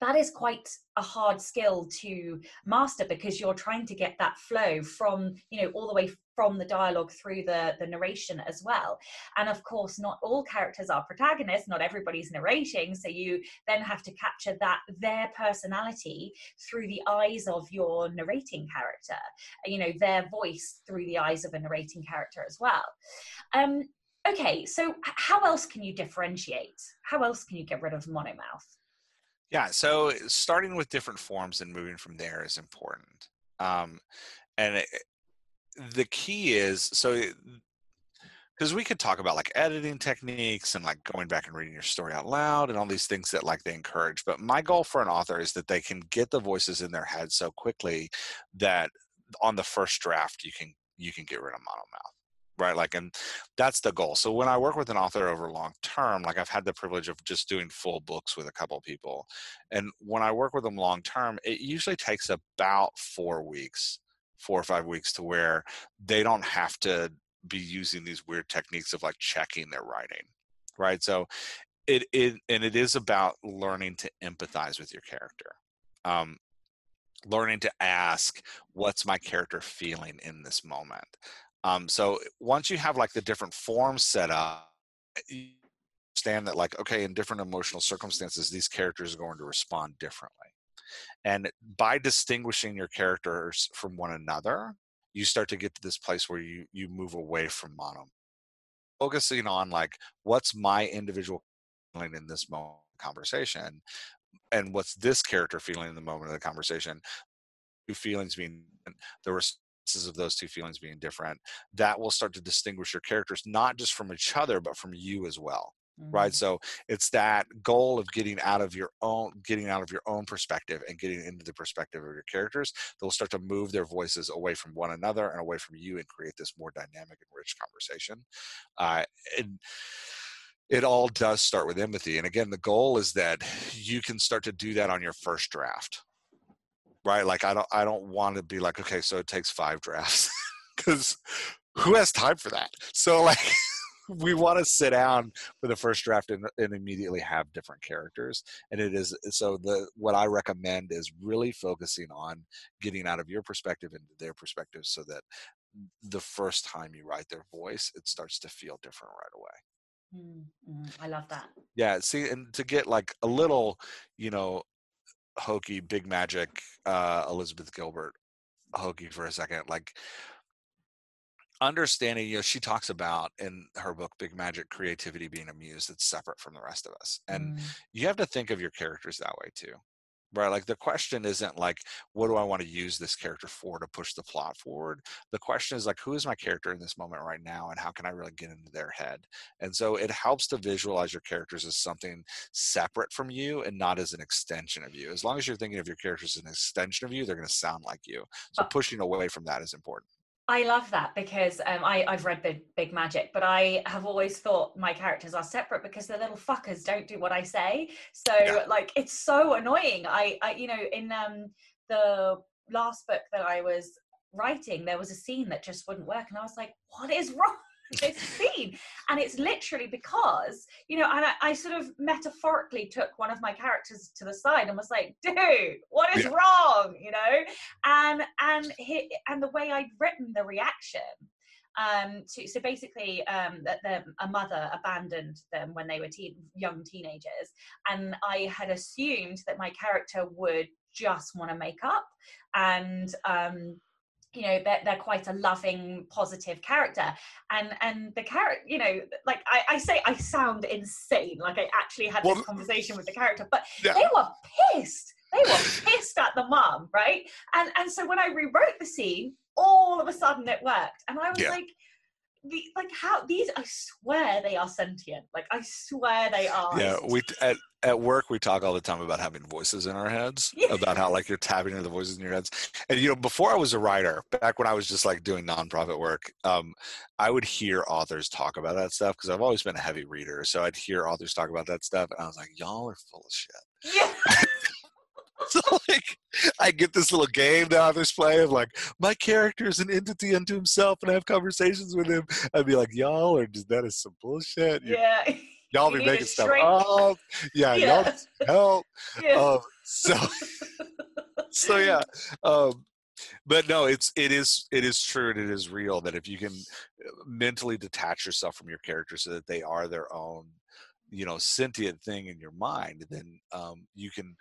that is quite a hard skill to master because you're trying to get that flow from you know all the way from the dialogue through the the narration as well. And of course not all characters are protagonists not everybody's narrating so you then have to capture that their personality through the eyes of your narrating character you know their voice through the eyes of a narrating character as well. Um okay so how else can you differentiate? How else can you get rid of monomouth yeah, so eh, starting with different forms and moving from there is important. Um, and it, eh, the key is so eh, because we could talk about like editing techniques and like going back and reading your story out loud and all these things that like they encourage but my goal for an author is that they can get the voices in their head so quickly that on the first draft you can you can get rid of monomouth right like and that's the goal. So when i work with an author over long term like i've had the privilege of just doing full books with a couple people and when i work with them long term it usually takes about four weeks four or five weeks to where they don't have to be using these weird techniques of like checking their writing right? So it, it and it is about learning to empathize with your character um, learning to ask what's my character feeling in this moment um, so once you have like the different forms set up, you understand that like, okay, in different emotional circumstances, these characters are going to respond differently. And by distinguishing your characters from one another, you start to get to this place where you you move away from mono. Focusing on like what's my individual feeling in this moment conversation and what's this character feeling in the moment of the conversation two feelings being the of those two feelings being different that will start to distinguish your characters not just from each other but from you as well mm-hmm. right so it's that goal of getting out of your own getting out of your own perspective and getting into the perspective of your characters they'll start to move their voices away from one another and away from you and create this more dynamic and rich conversation uh, and it all does start with empathy and again the goal is that you can start to do that on your first draft right? Like I don't I don't want to be like, okay, so it takes five drafts because who has time for that? So like we want to sit down for the first draft and, and, immediately have different characters and it is so the what i recommend is really focusing on getting out of your perspective into their perspective so that the first time you write their voice it starts to feel different right away mm-hmm. i love that yeah see and to get like a little you know hokey big magic uh elizabeth gilbert hokey for a second like understanding you know she talks about in her book big magic creativity being a muse that's separate from the rest of us and mm. you have to think of your characters that way too right like the question isn't like what do i want to use this character for to push the plot forward? The question is like who is my character in this moment right now and how can i really get into their head? And so it helps to visualize your characters as something separate from you and not as an extension of you. As long as you're thinking of your characters as an extension of you they're going to sound like you. So uh pushing away from that is important I love that because um, I, I've read Big, Big Magic, but I have always thought my characters are separate because the little fuckers don't do what I say. So yeah. like it's so annoying. I, I you know in um, the last book that I was writing, there was a scene that just wouldn't work, and I was like, what is wrong? With this scene and it's literally because you know and I, I, sort of metaphorically took one of my characters to the side and was like dude what is yeah. wrong and and he, and the way i'd written the reaction um to, so basically um that the, a mother abandoned them when they were teen, young teenagers and i had assumed that my character would just want to make up and um you know they're, they're quite a loving positive character and and the character you know like I, I say i sound insane like i actually had well, this conversation with the character but yeah. they were pissed they were pissed at the mom right? And and so when i rewrote the scene all of a sudden it worked. And i was yeah. like the, like how these i swear they are sentient. Like i swear they are. Yeah we at, at work we talk all the time about having voices in our heads yeah. about how like you're tapping into the voices in your heads. And you know before i was a writer back when i was just like doing nonprofit work um, i would hear authors talk about that stuff because i've always been a heavy reader. So i'd hear authors talk about that stuff and i was like y'all are full of shit. Yeah. so like I get this little game the authors play of like my character is an entity unto himself and I have conversations with him. I'd be like, y'all are just that is some bullshit. Yeah. y'all You be making stuff up. Yeah, Yeah. y'all help. Yeah. Um, so so yeah. Um, but no, it's it is it is true and it is real that if you can uh, mentally detach yourself from your character so that they are their own, you know, sentient thing in your mind, then um, you can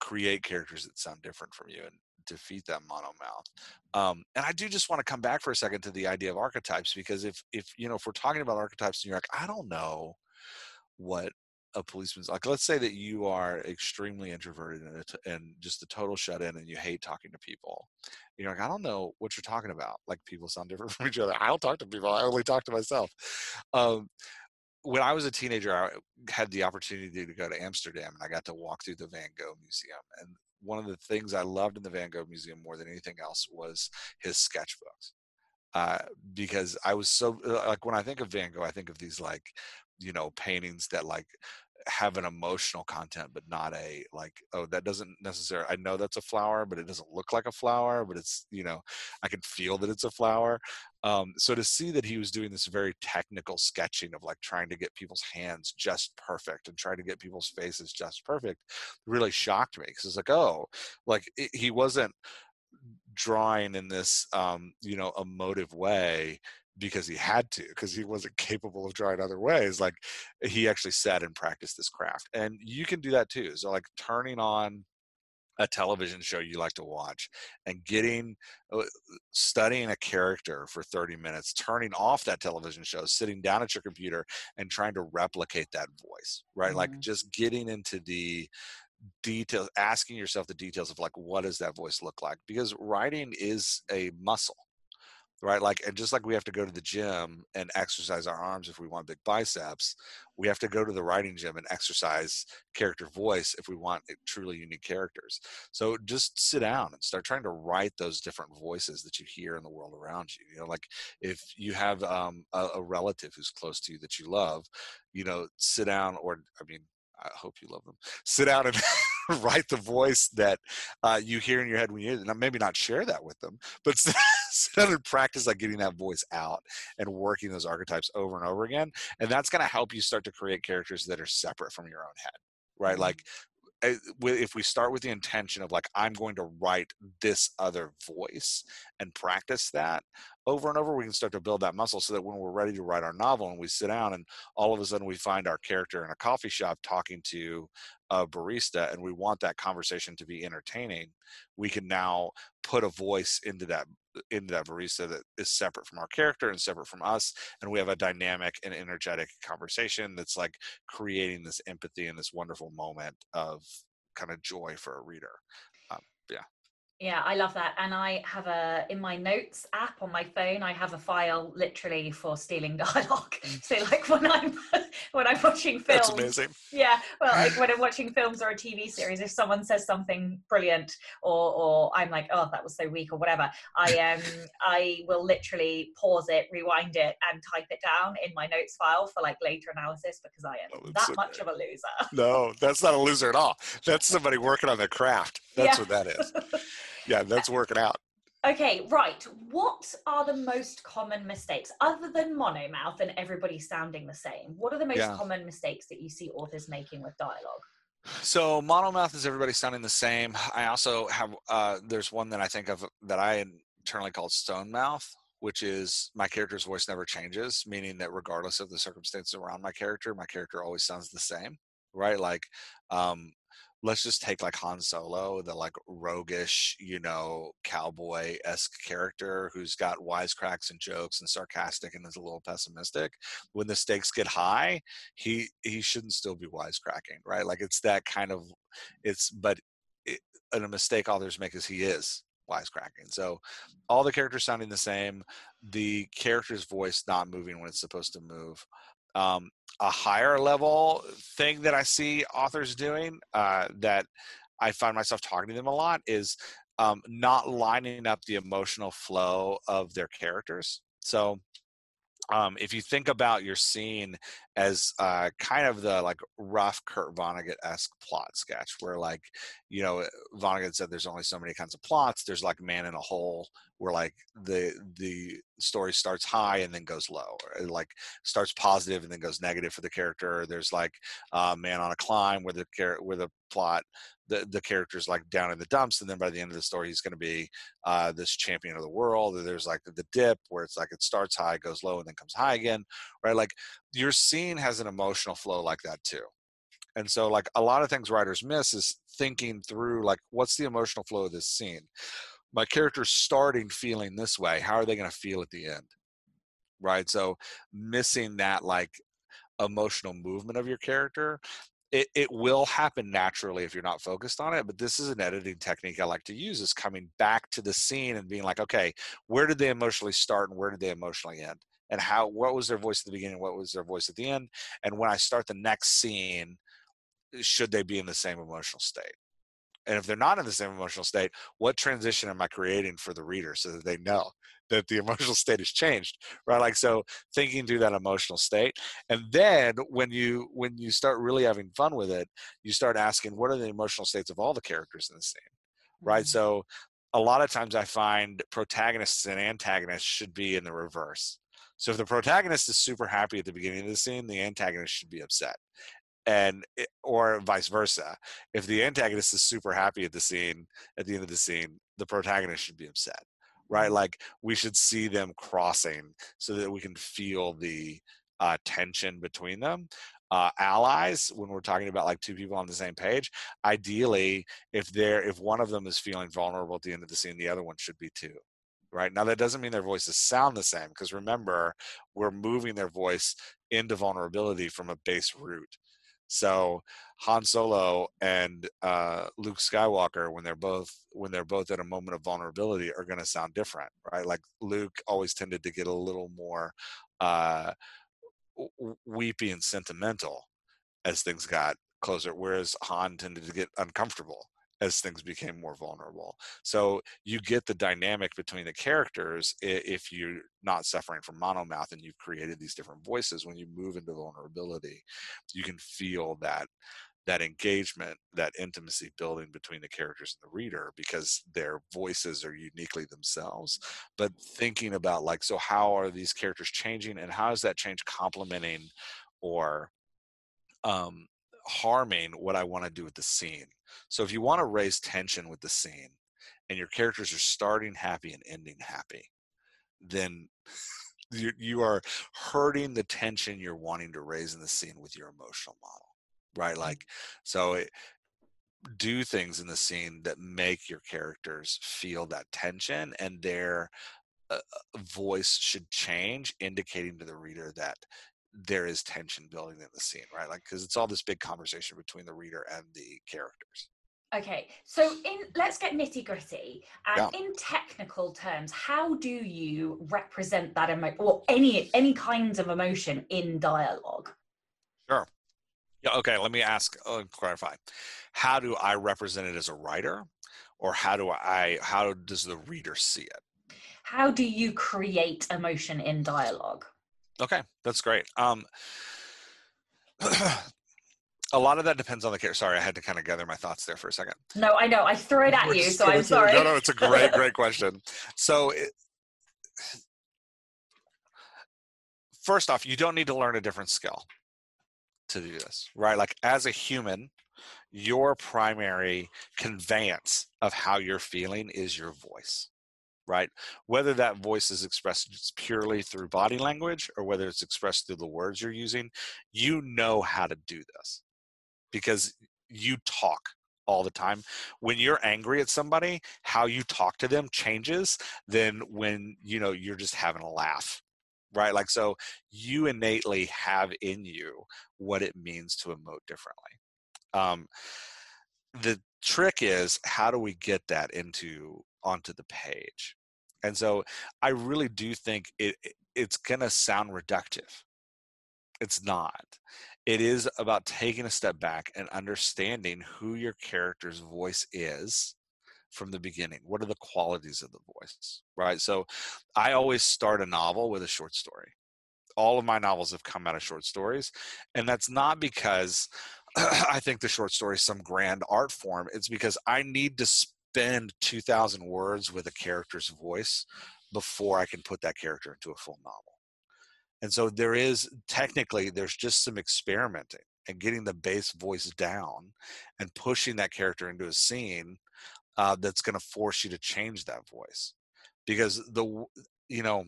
create characters that sound different from you and defeat that monomouth. Um, and I do just want to come back for a second to the idea of archetypes because if if you know if we're talking about archetypes and you're like, I don't know what a policeman's like let's say that you are extremely introverted and, and just a total shut in and you hate talking to people you're like i don't know what you're talking about. Like people sound different from each other. I don't talk to people. I only talk to myself. Um, when i was a teenager i had the opportunity to go to amsterdam and i got to walk through the van gogh museum and one of the things i loved in the van gogh museum more than anything else was his sketchbooks uh, because I was so uh, like when I think of Van Gogh, I think of these like you know paintings that like have an emotional content but not a like oh that doesn't necessarily i know that's a flower but it doesn't look like a flower but it's you know i can feel that it's a flower. Um, so to see that he was doing this very technical sketching of like trying to get people's hands just perfect and trying to get people's faces just perfect really shocked me because it's like oh like it, he wasn't drawing in this um, you know emotive way because he had to because he wasn't capable of drawing other ways like he actually sat and practiced this craft and you can do that too so like turning on a television show you like to watch and getting uh, studying a character for 30 minutes turning off that television show sitting down at your computer and trying to replicate that voice right like Mhm. just getting into the details asking yourself the details of like what does that voice look like because writing is a muscle right? Like and just like we have to go to the gym and exercise our arms if we want big biceps we have to go to the writing gym and exercise character voice if we want uh, truly unique characters. So just sit down and start trying to write those different voices that you hear in the world around you you know? Like if you have um, a, a relative who's close to you that you love you know sit down or i mean I hope you love them. Sit down and write the voice that uh, you hear in your head when you hear it. Maybe not share that with them, but sit down and practice like getting that voice out and working those archetypes over and over again. And that's going to help you start to create characters that are separate from your own head, right? Like wi- Eh, if we start with the intention of like i'm going to write this other voice and practice that over and over we can start to build that muscle so that when we're ready to write our novel and we sit down and all of a sudden we find our character in a coffee shop talking to a barista and we want that conversation to be entertaining we can now put a voice into that into that barista that is separate from our character and separate from us and we have a dynamic and energetic conversation that's like creating this empathy and this wonderful moment of kind of joy for a reader. Um, yeah Yeah, I love that. And I have a in my notes app on my phone, I have a file literally for stealing dialogue. So like when I'm when I'm watching films. that's amazing Yeah, well, like when I'm watching films or a TV series, if someone says something brilliant, or or I'm like, oh, that was so weak, or whatever, I um I will literally pause it, rewind it, and type it down in my notes file for like later analysis because I am Oh, that so much great. of a loser. no that's not a loser at all that's somebody working on their craft that's Yeah. what that is yeah that's working out Okay, right. What are the most common mistakes other than monomouth and everybody sounding the same? What are the most Yeah. common mistakes that you see authors making with dialogue? So monomouth is everybody sounding the same. I also have uh, there's one that I think of that I internally called stone mouth, which is my character's voice never changes, meaning that regardless of the circumstances around my character, my character always sounds the same, right? Like, um, let's just take like Han Solo, the like roguish, you know, cowboy esque character who's got wisecracks and jokes and sarcastic and is a little pessimistic. When the stakes get high, he he shouldn't still be wisecracking, right? Like it's that kind of it's but it, and a mistake authors make is he is wisecracking. So all the characters sounding the same, the character's voice not moving when it's supposed to move. Um, a higher level thing that I see authors doing uh, that I find myself talking to them a lot is um, not lining up the emotional flow of their characters. So um, if you think about your scene as uh, kind of the like rough Kurt Vonnegut esque plot sketch, where like you know Vonnegut said there's only so many kinds of plots. There's like Man in a Hole, where like the the story starts high and then goes low or like starts positive and then goes negative for the character there's like uh, man on a climb where the where the plot the, the character's like down in the dumps and then by the end of the story he's going to be uh, this champion of the world or there's like the dip where it's like it starts high goes low and then comes high again right? Like your scene has an emotional flow like that too. And so like a lot of things writers miss is thinking through like what's the emotional flow of this scene my character's starting feeling this way how are they going to feel at the end? Right so missing that like emotional movement of your character it, it will happen naturally if you're not focused on it but this is an editing technique i like to use is coming back to the scene and being like okay where did they emotionally start and where did they emotionally end? And how what was their voice at the beginning what was their voice at the end? And when i start the next scene should they be in the same emotional state and if they're not in the same emotional state what transition am i creating for the reader so that they know that the emotional state has changed right? Like so thinking through that emotional state and then when you when you start really having fun with it you start asking what are the emotional states of all the characters in the scene? Right? Mm-hmm. so a lot of times i find protagonists and antagonists should be in the reverse. So if the protagonist is super happy at the beginning of the scene the antagonist should be upset and or vice versa. If the antagonist is super happy at the scene at the end of the scene the protagonist should be upset right? Mm-hmm. like we should see them crossing so that we can feel the uh, tension between them. Uh, allies when we're talking about like two people on the same page ideally if they're if one of them is feeling vulnerable at the end of the scene the other one should be too right? Now that doesn't mean their voices sound the same because remember we're moving their voice into vulnerability from a base root so Han Solo and uh, Luke Skywalker, when they're both when they're both at a moment of vulnerability, are going to sound different, right? Like Luke always tended to get a little more uh, weepy and sentimental as things got closer, whereas Han tended to get uncomfortable as things became more vulnerable. So you get the dynamic between the characters if you're not suffering from monomouth and you've created these different voices. When you move into vulnerability, you can feel that that engagement, that intimacy building between the characters and the reader because their voices are uniquely themselves. But thinking about like, so how are these characters changing and how is that change complementing or um, harming what I want to do with the scene? So if you want to raise tension with the scene and your characters are starting happy and ending happy, then you, you are hurting the tension you're wanting to raise in the scene with your emotional model, right? Mm. Like, so it, do things in the scene that make your characters feel that tension and their uh, voice should change indicating to the reader that there is tension building in the scene, right? Like, because it's all this big conversation between the reader and the characters. Okay, so in let's get nitty gritty. And yeah. in technical terms, how do you represent that emotion or any any kinds of emotion in dialogue? Sure. Yeah. Okay. Let me ask. Uh, clarify. How do I represent it as a writer, or how do I? How does the reader see it? How do you create emotion in dialogue? Okay, that's great. Um, a lot of that depends on the care. Sorry, I had to kind of gather my thoughts there for a second. No, I know. I threw it at you, so I'm sorry. No, no, it's a great, great question. So, it, first off, you don't need to learn a different skill to do this, right? Like, as a human, your primary conveyance of how you're feeling is your voice right? Whether that voice is expressed purely through body language or whether it's expressed through the words you're using, you know how to do this because you talk all the time. When you're angry at somebody, how you talk to them changes than when, you know, you're just having a laugh. Right? Like so you innately have in you what it means to emote differently. Um the trick is how do we get that into onto the page and so i really do think it it's going to sound reductive. It's not. It is about taking a step back and understanding who your character's voice is from the beginning. What are the qualities of the voice right? So i always start a novel with a short story. All of my novels have come out of short stories and that's not because i think the short story is some grand art form. It's because i need to spend 2,000 words with a character's voice before I can put that character into a full novel. And so there is technically, there's just some experimenting and getting the base voice down and pushing that character into a scene uh, that's going to force you to change that voice. Because the you know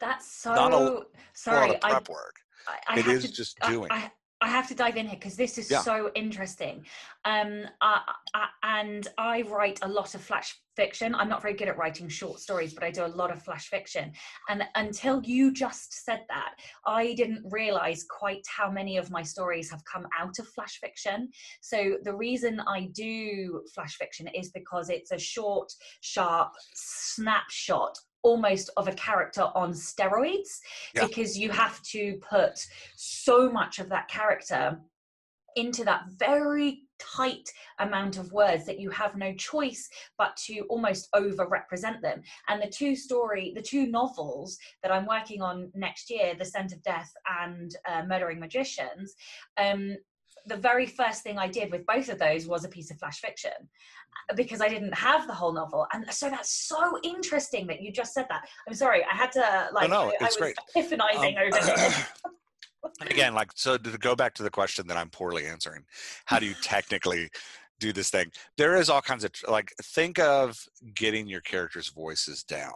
that's so a, sorry prep I, work. I, I it is to, just doing I, I have to dive in here because this is yeah. so interesting. Um, I, I, and I write a lot of flash fiction. I'm not very good at writing short stories, but I do a lot of flash fiction. And until you just said that, I didn't realize quite how many of my stories have come out of flash fiction. So the reason I do flash fiction is because it's a short, sharp snapshot almost of a character on steroids yeah. because you have to put so much of that character into that very tight amount of words that you have no choice but to almost over represent them and the two story the two novels that i'm working on next year the scent of death and uh, murdering magicians um, the very first thing I did with both of those was a piece of flash fiction uh, because I didn't have the whole novel. And so that's so interesting that you just said that. I'm sorry, I had to like, no, no, I, it's I great. epiphanizing um, over and again, like, so to go back to the question that I'm poorly answering, how do you technically do this thing? There is all kinds of, like, think of getting your characters' voices down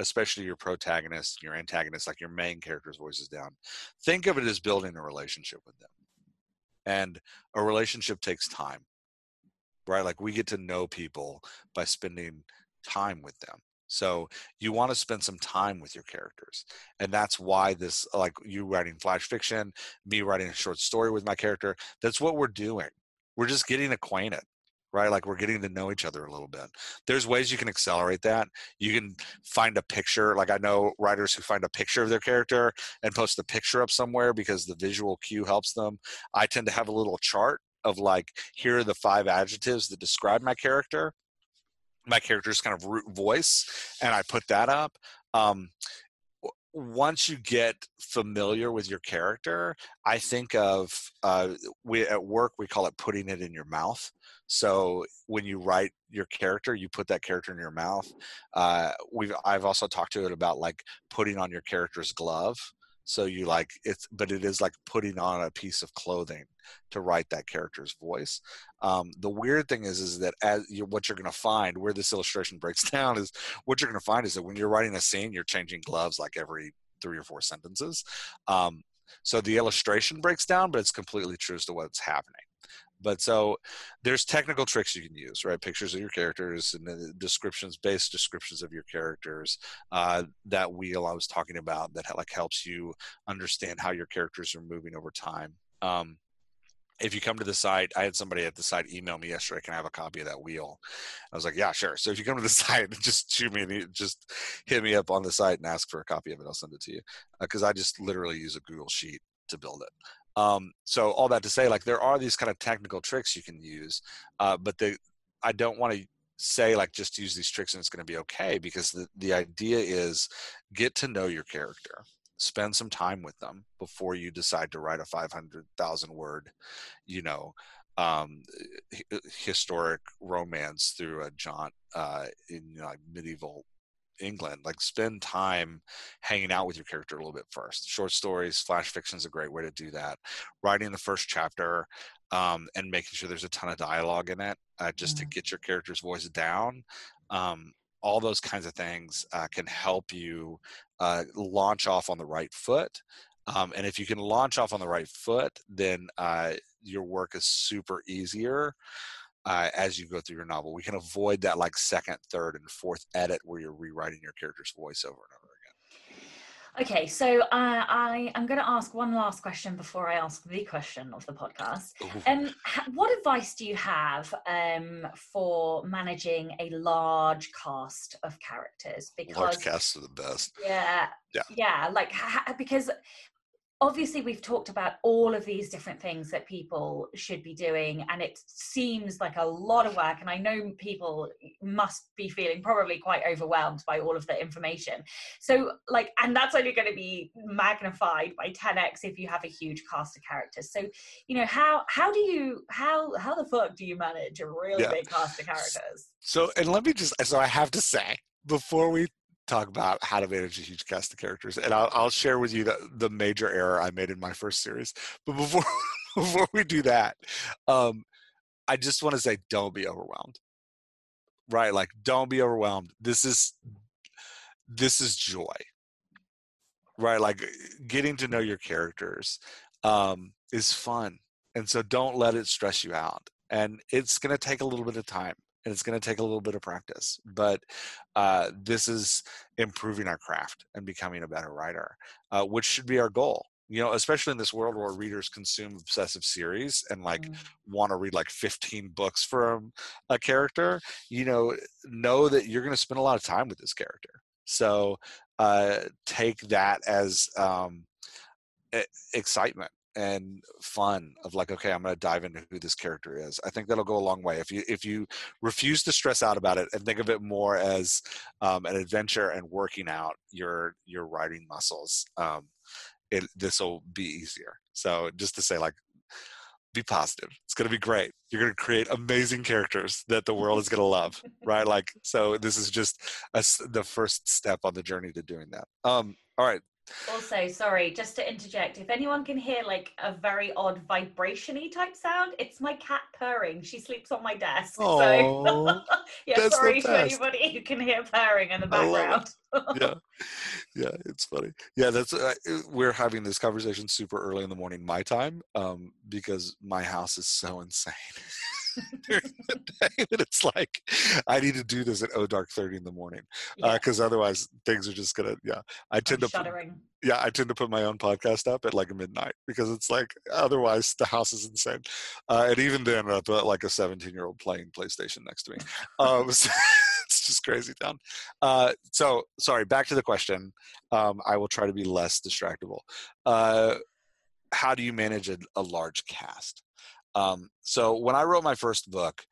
especially your protagonist, your antagonist, like your main character's voices down. Think of it as building a relationship with them and a relationship takes time right? Like we get to know people by spending time with them. So you want to spend some time with your characters and that's why this like you writing flash fiction me writing a short story with my character that's what we're doing. We're just getting acquainted right? Like we're getting to know each other a little bit. There's ways you can accelerate that. You can find a picture. Like I know writers who find a picture of their character and post the picture up somewhere because the visual cue helps them. I tend to have a little chart of like, here are the five adjectives that describe my character. My character's kind of root voice, and I put that up. Um, once you get familiar with your character, I think of uh, we at work we call it putting it in your mouth. So when you write your character, you put that character in your mouth. Uh, we've I've also talked to it about like putting on your character's glove. So you like it's, but it is like putting on a piece of clothing to write that character's voice. Um, the weird thing is, is that as you, what you're going to find, where this illustration breaks down, is what you're going to find is that when you're writing a scene, you're changing gloves like every three or four sentences. Um, so the illustration breaks down, but it's completely true as to what's happening. But so there's technical tricks you can use, right? Pictures of your characters and descriptions, based descriptions of your characters. Uh, that wheel I was talking about that like helps you understand how your characters are moving over time. Um, if you come to the site, I had somebody at the site email me yesterday. Can I have a copy of that wheel? I was like, yeah, sure. So if you come to the site, just shoot me, just hit me up on the site and ask for a copy of it. I'll send it to you because uh, I just literally use a Google Sheet to build it. Um, so all that to say, like there are these kind of technical tricks you can use, uh, but the I don't want to say like just use these tricks and it's going to be okay because the, the idea is get to know your character spend some time with them before you decide to write a 500,000 word you know um, historic romance through a jaunt uh, in you know, like medieval England. Like spend time hanging out with your character a little bit first. Short stories, flash fiction is a great way to do that. Writing the first chapter um, and making sure there's a ton of dialogue in it uh, just mm-hmm. to get your character's voice down. Um, all those kinds of things uh, can help you uh, launch off on the right foot. Um, and if you can launch off on the right foot, then uh, your work is super easier uh, as you go through your novel. We can avoid that like second, third, and fourth edit where you're rewriting your character's voice over and over again. Okay, so uh, I am going to ask one last question before I ask the question of the podcast. Um, what advice do you have um, for managing a large cast of characters? Because large casts are the best. Yeah, yeah, yeah. Like because obviously we've talked about all of these different things that people should be doing and it seems like a lot of work and i know people must be feeling probably quite overwhelmed by all of the information. So like and that's only going to be magnified by 10x if you have a huge cast of characters. So you know how how do you how how the fuck do you manage a really yeah. big cast of characters? so and let me just so i have to say before we talk about how to manage a huge cast of characters, and I'll, I'll share with you the, the major error I made in my first series. But before before we do that, um, I just want to say, don't be overwhelmed. Right, like don't be overwhelmed. This is this is joy. Right, like getting to know your characters um, is fun, and so don't let it stress you out. And it's going to take a little bit of time and it's going to take a little bit of practice but uh, this is improving our craft and becoming a better writer uh, which should be our goal you know especially in this world where readers consume obsessive series and like mm. want to read like 15 books from a character you know know that you're going to spend a lot of time with this character so uh, take that as um, excitement and fun of like okay i'm going to dive into who this character is. I think that'll go a long way. If you if you refuse to stress out about it and think of it more as um, an adventure and working out your your writing muscles um, it this will be easier. So just to say like be positive. It's going to be great. You're going to create amazing characters that the world is going to love right? Like so this is just a, the first step on the journey to doing that. Um all right also, sorry, just to interject, if anyone can hear like a very odd vibrationy type sound, it's my cat purring. She sleeps on my desk. Aww, so yeah, sorry to anybody who can hear purring in the background. yeah, yeah, it's funny. Yeah, that's uh, we're having this conversation super early in the morning my time um, because my house is so insane. during the day that it's like I need to do this at oh dark thirty in the morning because yeah. uh, otherwise things are just gonna yeah. I tend I'm to shuddering. yeah I tend to put my own podcast up at like midnight because it's like otherwise the house is insane, uh, and even then I've got like a seventeen year old playing PlayStation next to me. Um, so it's just crazy town. Uh, so sorry, back to the question. Um, I will try to be less distractible. Uh, how do you manage a, a large cast? Um, so when I wrote my first book,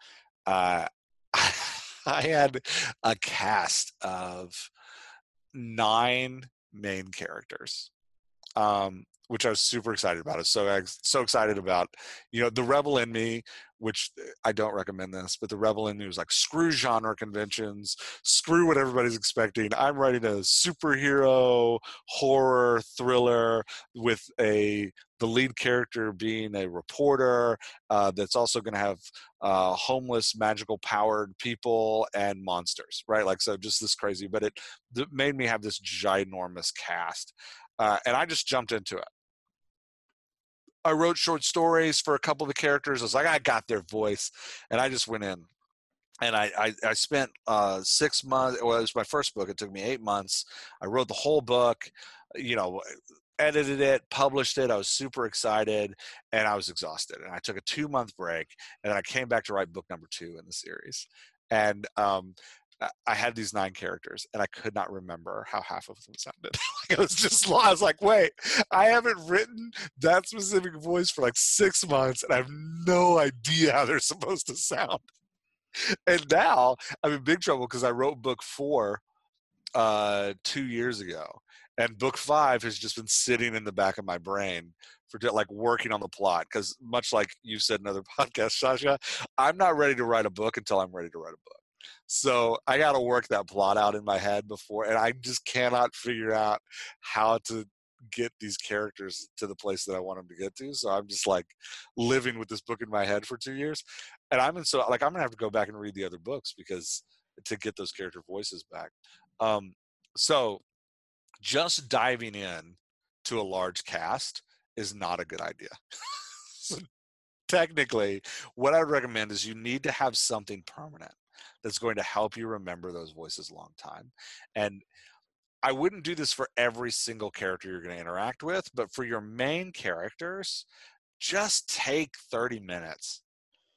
uh, I had a cast of nine main characters, um, which I was super excited about. I was so so excited about, you know, the rebel in me which eh, I don't recommend this, but the rebel in me was like, screw genre conventions, screw what everybody's expecting. I'm writing a superhero horror thriller with a the lead character being a reporter uh, that's also going to have uh, homeless magical powered people and monsters right like so just this crazy but it, made me have this ginormous cast uh, and i just jumped into it I wrote short stories for a couple of the characters. I was like, I got their voice, and I just went in. And I, I, I spent uh, six months. Well, it was my first book. It took me eight months. I wrote the whole book. You know, edited it, published it. I was super excited, and I was exhausted. And I took a two month break, and then I came back to write book number two in the series. And um, I had these nine characters and I could not remember how half of them sounded. it was just I was like, wait, I haven't written that specific voice for like six months and I have no idea how they're supposed to sound. And now I'm in big trouble because I wrote book four uh, two years ago. And book five has just been sitting in the back of my brain for like working on the plot. Because much like you said in other podcasts, Sasha, I'm not ready to write a book until I'm ready to write a book. So I got to work that plot out in my head before, and I just cannot figure out how to get these characters to the place that I want them to get to. So I'm just like living with this book in my head for two years, and I'm in so like I'm gonna have to go back and read the other books because to get those character voices back. Um, so just diving in to a large cast is not a good idea. so technically, what I recommend is you need to have something permanent that's going to help you remember those voices a long time. And I wouldn't do this for every single character you're going to interact with, but for your main characters, just take 30 minutes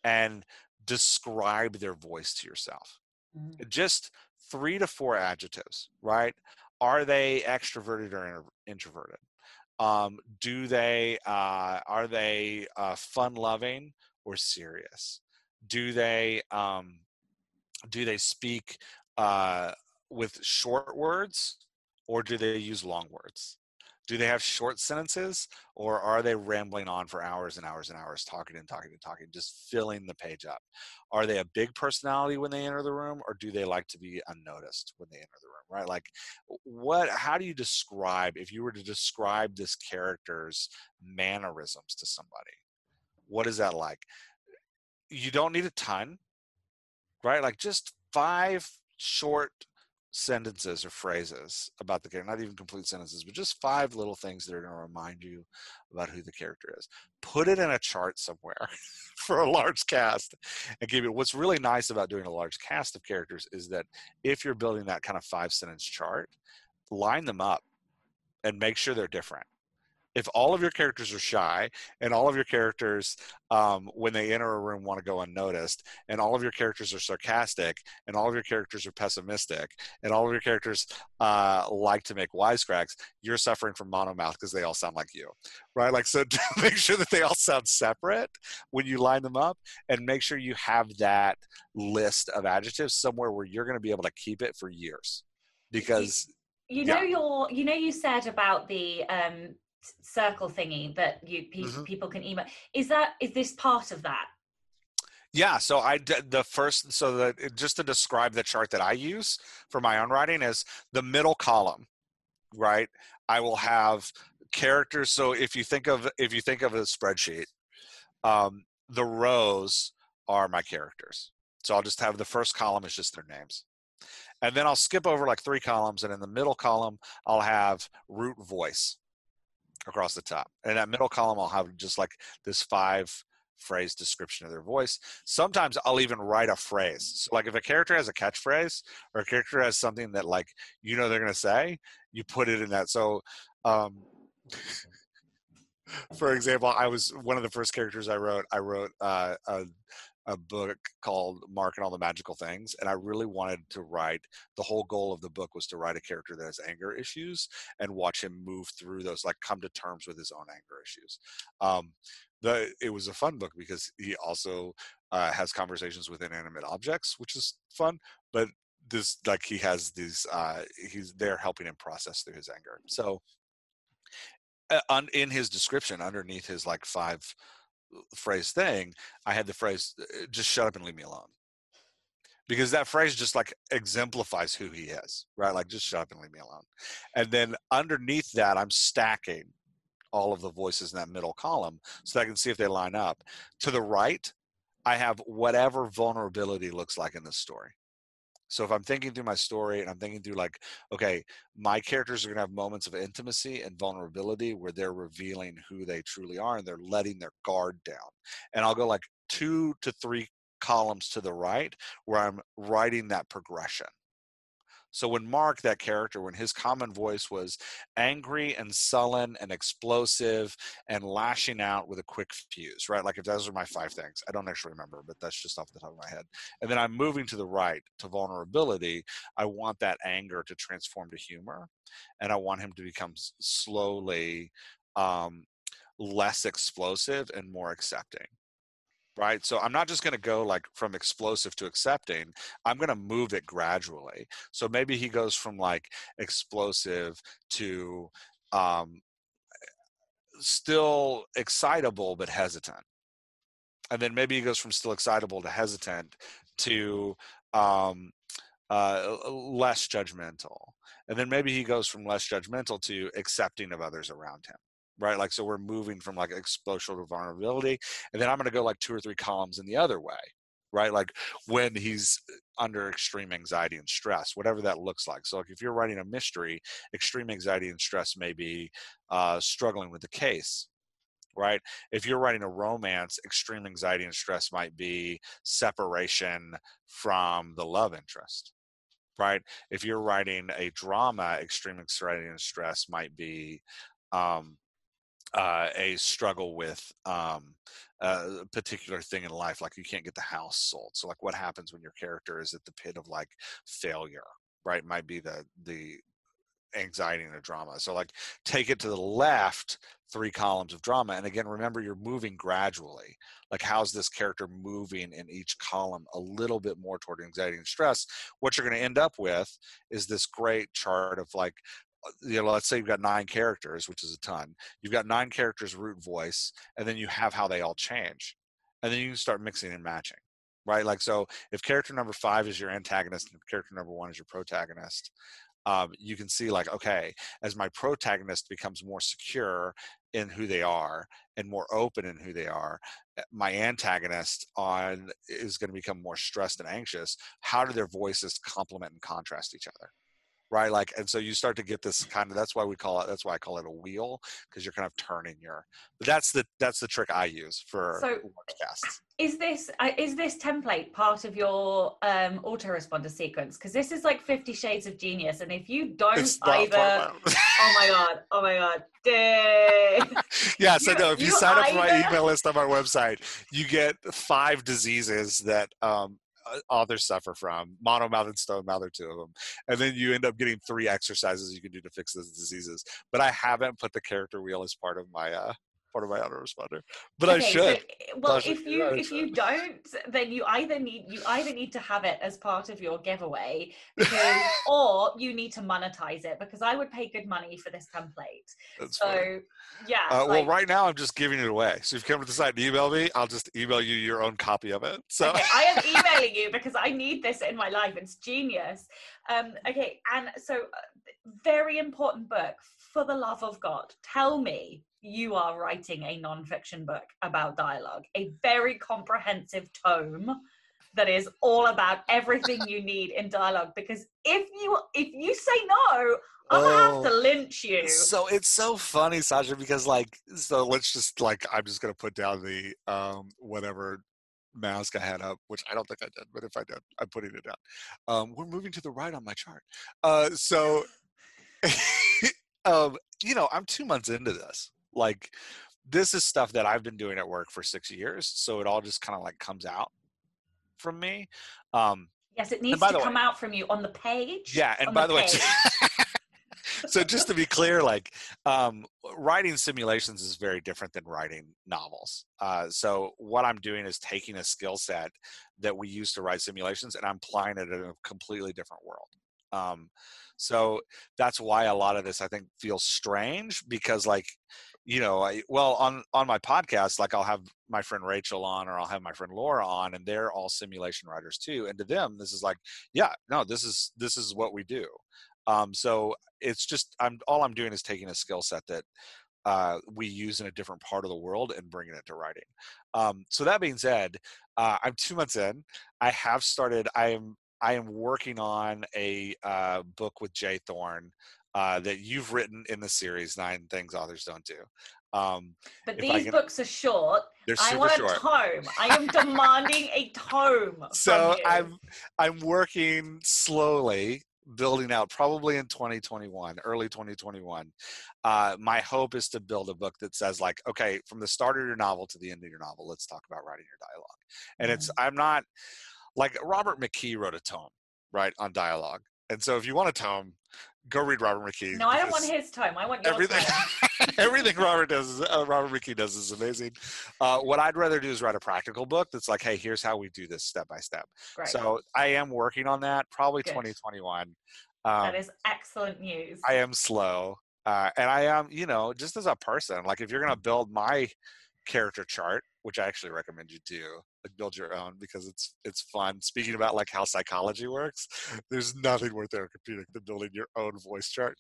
and describe their voice to yourself. Mm-hmm. Just three to four adjectives, right? Are they extroverted or introverted? um, do they uh, are they uh, fun loving or serious do they um, do they speak uh, with short words or do they use long words? Do they have short sentences or are they rambling on for hours and hours and hours talking and talking and talking just filling the page up? Are they a big personality when they enter the room or do they like to be unnoticed when they enter the room right? Like what how do you describe if you were to describe this character's mannerisms to somebody what is that like? You don't need a ton right like just five short sentences or phrases about the character, not even complete sentences, but just five little things that are going to remind you about who the character is. Put it in a chart somewhere for a large cast and give it. What's really nice about doing a large cast of characters is that if you're building that kind of five sentence chart, line them up and make sure they're different if all of your characters are shy and all of your characters um, when they enter a room want to go unnoticed and all of your characters are sarcastic and all of your characters are pessimistic and all of your characters uh, like to make wisecracks you're suffering from monomouth because they all sound like you right like so make sure that they all sound separate when you line them up and make sure you have that list of adjectives somewhere where you're going to be able to keep it for years because you know yeah. your you know you said about the um circle thingy that you pe- mm-hmm. people can email. Is that is this part of that? Yeah, so I did the first so that just to describe the chart that I use for my own writing is the middle column, right? I will have characters. So if you think of if you think of a spreadsheet, um, the rows are my characters. So I'll just have the first column is just their names. And then I'll skip over like three columns, and in the middle column, I'll have root voice across the top. And that middle column, I'll have just like this five phrase description of their voice. Sometimes I'll even write a phrase. So like if a character has a catchphrase or a character has something that like you know they're gonna say, you put it in that. So um for example, I was one of the first characters I wrote, I wrote uh, a a book called Mark and All the Magical Things, and I really wanted to write. The whole goal of the book was to write a character that has anger issues and watch him move through those, like come to terms with his own anger issues. Um, the it was a fun book because he also uh, has conversations with inanimate objects, which is fun. But this, like, he has these. Uh, he's there helping him process through his anger. So, uh, on, in his description, underneath his like five phrase thing, I had the phrase, uh, just shut up and leave me alone. Because that phrase just like exemplifies who he is, right? Like, just shut up and leave me alone. And then underneath that, I'm stacking all of the voices in that middle column so I can see if they line up. To the right, I have whatever vulnerability looks like in this story. So if I'm thinking through my story and I'm thinking through like, okay, my characters are gonna have moments of intimacy and vulnerability where they're revealing who they truly are and they're letting their guard down. And I'll go like two to three columns to the right where I'm writing that progression. So when Mark, that character, when his common voice was angry and sullen and explosive and lashing out with a quick fuse, right? Like if those are my five things, I don't actually remember, but that's just off the top of my head. And then I'm moving to the right to vulnerability. I want that anger to transform to humor, and I want him to become slowly um, less explosive and more accepting right? So I'm not just going to go like from explosive to accepting. I'm going to move it gradually. So maybe he goes from like explosive to um, still excitable but hesitant. And then maybe he goes from still excitable to hesitant to um, uh, less judgmental. And then maybe he goes from less judgmental to accepting of others around him right? Like, so we're moving from like exposure to vulnerability. And then I'm going to go like two or three columns in the other way, right? Like when he's under extreme anxiety and stress, whatever that looks like. So, like if you're writing a mystery, extreme anxiety and stress may be uh, struggling with the case, right? If you're writing a romance, extreme anxiety and stress might be separation from the love interest, right? If you're writing a drama, extreme anxiety and stress might be um, uh, a struggle with um, a particular thing in life, like you can't get the house sold. So, like, what happens when your character is at the pit of like failure? Right, might be the the anxiety and a drama. So like take it to the left, three columns of drama. And again, remember you're moving gradually. Like how's this character moving in each column a little bit more toward anxiety and stress? What you're going to end up with is this great chart of like you know, let's say you've got nine characters, which is a ton. You've got nine characters root voice, and then you have how they all change. And then you can start mixing and matching. Right? Like so if character number five is your antagonist and character number one is your protagonist, um, you can see like okay as my protagonist becomes more secure in who they are and more open in who they are eh, my antagonist on is going to become more stressed and anxious how do their voices complement and contrast each other right like and so you start to get this kind of that's why we call it that's why i call it a wheel because you're kind of turning your but that's the that's the trick i use for so podcasts is this uh, is this template part of your um autoresponder sequence? Because this is like 50 shades of genius and if you don't either oh my god oh my god yeah so you, no if you, you sign up for my email list on my website you get five diseases that um authors suffer from monomouth and stone mouth are two of them and then you end up getting three exercises you can do to fix those diseases but i haven't put the character wheel as part of my uh part of my autoresponder but okay, i should so, eh, well if you if you don't then you either need you either need to have it as part of your giveaway because, or you need to monetize it because i would pay good money for this template. That's so funny. yeah uh, like, well right now i'm just giving it away so if you come to the site and email me i'll just email you your own copy of it so okay, i am emailing you because i need this in my life it's genius. Um okay and so uh, very important book for the love of god tell me you are writing a non-fiction book about dialogue, a very comprehensive tome that is all about everything you need in dialogue. Because if you if you say no, I'm gonna have to oh, lynch you. So it's so funny, Sasha, because like so let's just like I'm just gonna put down the um whatever mask I had up, which I don't think I did, but if I did, I'm putting it down. Um, we're moving to the right on my chart. Uh, so, um, you know, I'm two months into this like this is stuff that I've been doing at work for six years, so it all just kind of like comes out from me. Um, yes, it needs to come way, out from you on the page. Yeah, and by the, the way, so just to be clear, like um, writing simulations is very different than writing novels. Uh, so what I'm doing is taking a skill set that we use to write simulations and I'm applying it in a completely different world. Um, so that's why a lot of this I think feels strange because like you know I, well on on my podcast like i'll have my friend rachel on or i'll have my friend laura on and they're all simulation writers too and to them this is like yeah no this is this is what we do. Um, so it's just i'm all i'm doing is taking a skill set that uh, we use in a different part of the world and bringing it to writing. Um, so that being said uh, i'm two months in. I have started i am i am working on a uh, book with J Thorn uh, that you've written in the series Nine Things Authors Don't Do. Um, but these can, books are short. They're super I want a tome. I am demanding a tome. So I'm I'm working slowly, building out probably in 2021, early 2021. Uh, my hope is to build a book that says like, okay, from the start of your novel to the end of your novel, let's talk about writing your dialogue. And mm it's I'm not like Robert McKee wrote a tome, right, on dialogue. And so if you want a tome, go read Robert McKee. No, I don't want his time. I want your everything. everything Robert does, uh, Robert McKee does, is amazing. Uh, what I'd rather do is write a practical book that's like, hey, here's how we do this step by step. Great. So I am working on that. Probably Good. 2021. Um, that is excellent news. I am slow, uh, and I am, you know, just as a person. Like, if you're gonna build my character chart, which I actually recommend you do, build your own because it's it's fun. Speaking about like how psychology works, there's nothing more therapeutic than building your own voice chart.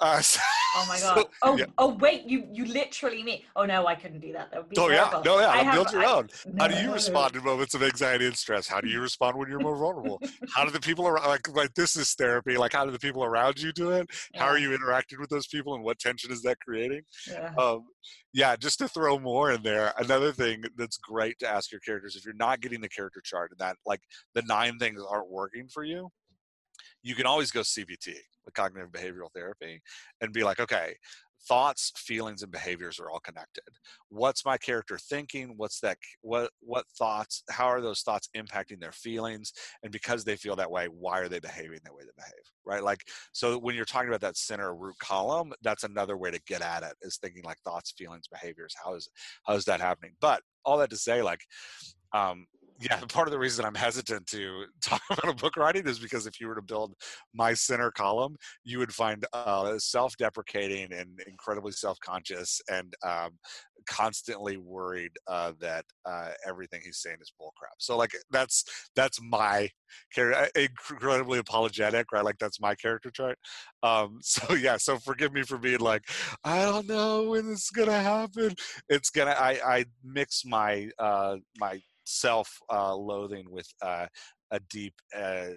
Uh, so, oh my god! So, oh yeah. oh wait, you you literally mean? Oh no, I couldn't do that. That would be oh terrible. yeah, no yeah, have, build your I, own. No, how do you respond in moments of anxiety and stress? How do you respond when you're more vulnerable? how do the people around like like this is therapy? Like how do the people around you do it? How are you interacting with those people, and what tension is that creating? Yeah. Um, yeah, just to throw more in there, another thing that's great to ask your characters if you're not getting the character chart and that like the nine things aren't working for you, you can always go CBT, the cognitive behavioral therapy, and be like, okay, thoughts feelings and behaviors are all connected. What's my character thinking? What's that what what thoughts how are those thoughts impacting their feelings? And because they feel that way why are they behaving the way they behave? Right? Like so when you're talking about that center root column that's another way to get at it is thinking like thoughts feelings behaviors how is how is that happening? But all that to say like um yeah, part of the reason I'm hesitant to talk about a book writing is because if you were to build my center column, you would find uh, self-deprecating and incredibly self-conscious and um, constantly worried uh, that uh, everything he's saying is bullcrap. So like that's that's my character, incredibly apologetic, right? Like that's my character trait. Um, so yeah, so forgive me for being like, I don't know when this is gonna happen. It's gonna. I I mix my uh, my self uh, loathing with uh, a deep uh,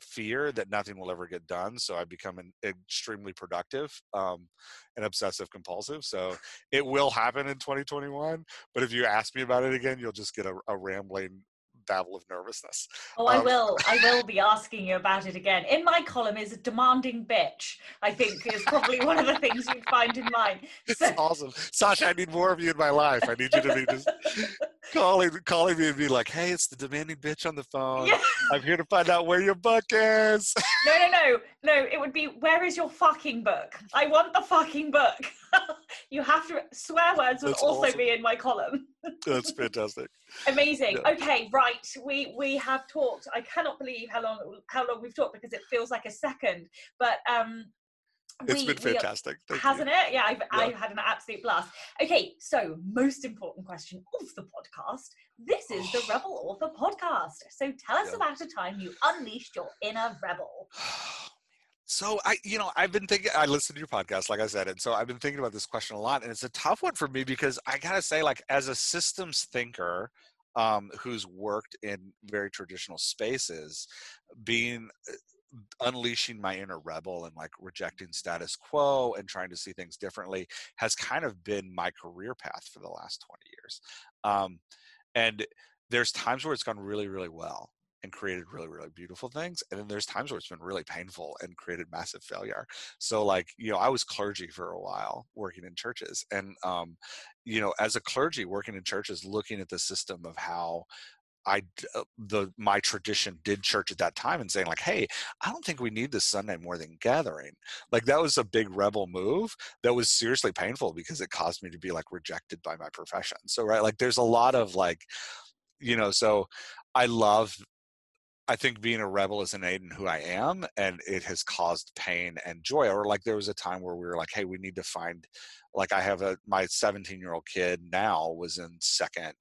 fear that nothing will ever get done. So I become an extremely productive um, and obsessive compulsive. So it will happen in 2021. But if you ask me about it again, you'll just get a, a rambling babble of nervousness. Oh, I um, will. I will be asking you about it again. In my column is a demanding bitch. I think is probably one of the things you'd find in mine. So. It's awesome, Sasha. I need more of you in my life. I need you to be just calling, calling me and be like, "Hey, it's the demanding bitch on the phone. Yeah. I'm here to find out where your book is." no, no, no, no. It would be, "Where is your fucking book? I want the fucking book." you have to swear words will also awesome. be in my column. That's fantastic. Amazing. Yeah. Okay, right. We we have talked. I cannot believe how long how long we've talked because it feels like a second. But um it's we, been fantastic. We, hasn't you. it? Yeah I've, yeah. I've had an absolute blast. Okay, so most important question of the podcast. This is the Rebel Author podcast. So tell us yeah. about a time you unleashed your inner rebel. So I, you know, I've been thinking. I listened to your podcast, like I said, and so I've been thinking about this question a lot, and it's a tough one for me because I gotta say, like, as a systems thinker, um, who's worked in very traditional spaces, being uh, unleashing my inner rebel and like rejecting status quo and trying to see things differently has kind of been my career path for the last 20 years um, and there's times where it's gone really really well and created really really beautiful things and then there's times where it's been really painful and created massive failure so like you know i was clergy for a while working in churches and um you know as a clergy working in churches looking at the system of how I uh, the my tradition did church at that time and saying like, hey, I don't think we need this Sunday more than gathering. Like that was a big rebel move that was seriously painful because it caused me to be like rejected by my profession. So right, like there's a lot of like, you know, so I love I think being a rebel is innate in who I am, and it has caused pain and joy. Or like there was a time where we were like, "Hey, we need to find." Like I have a my 17 year old kid now was in second,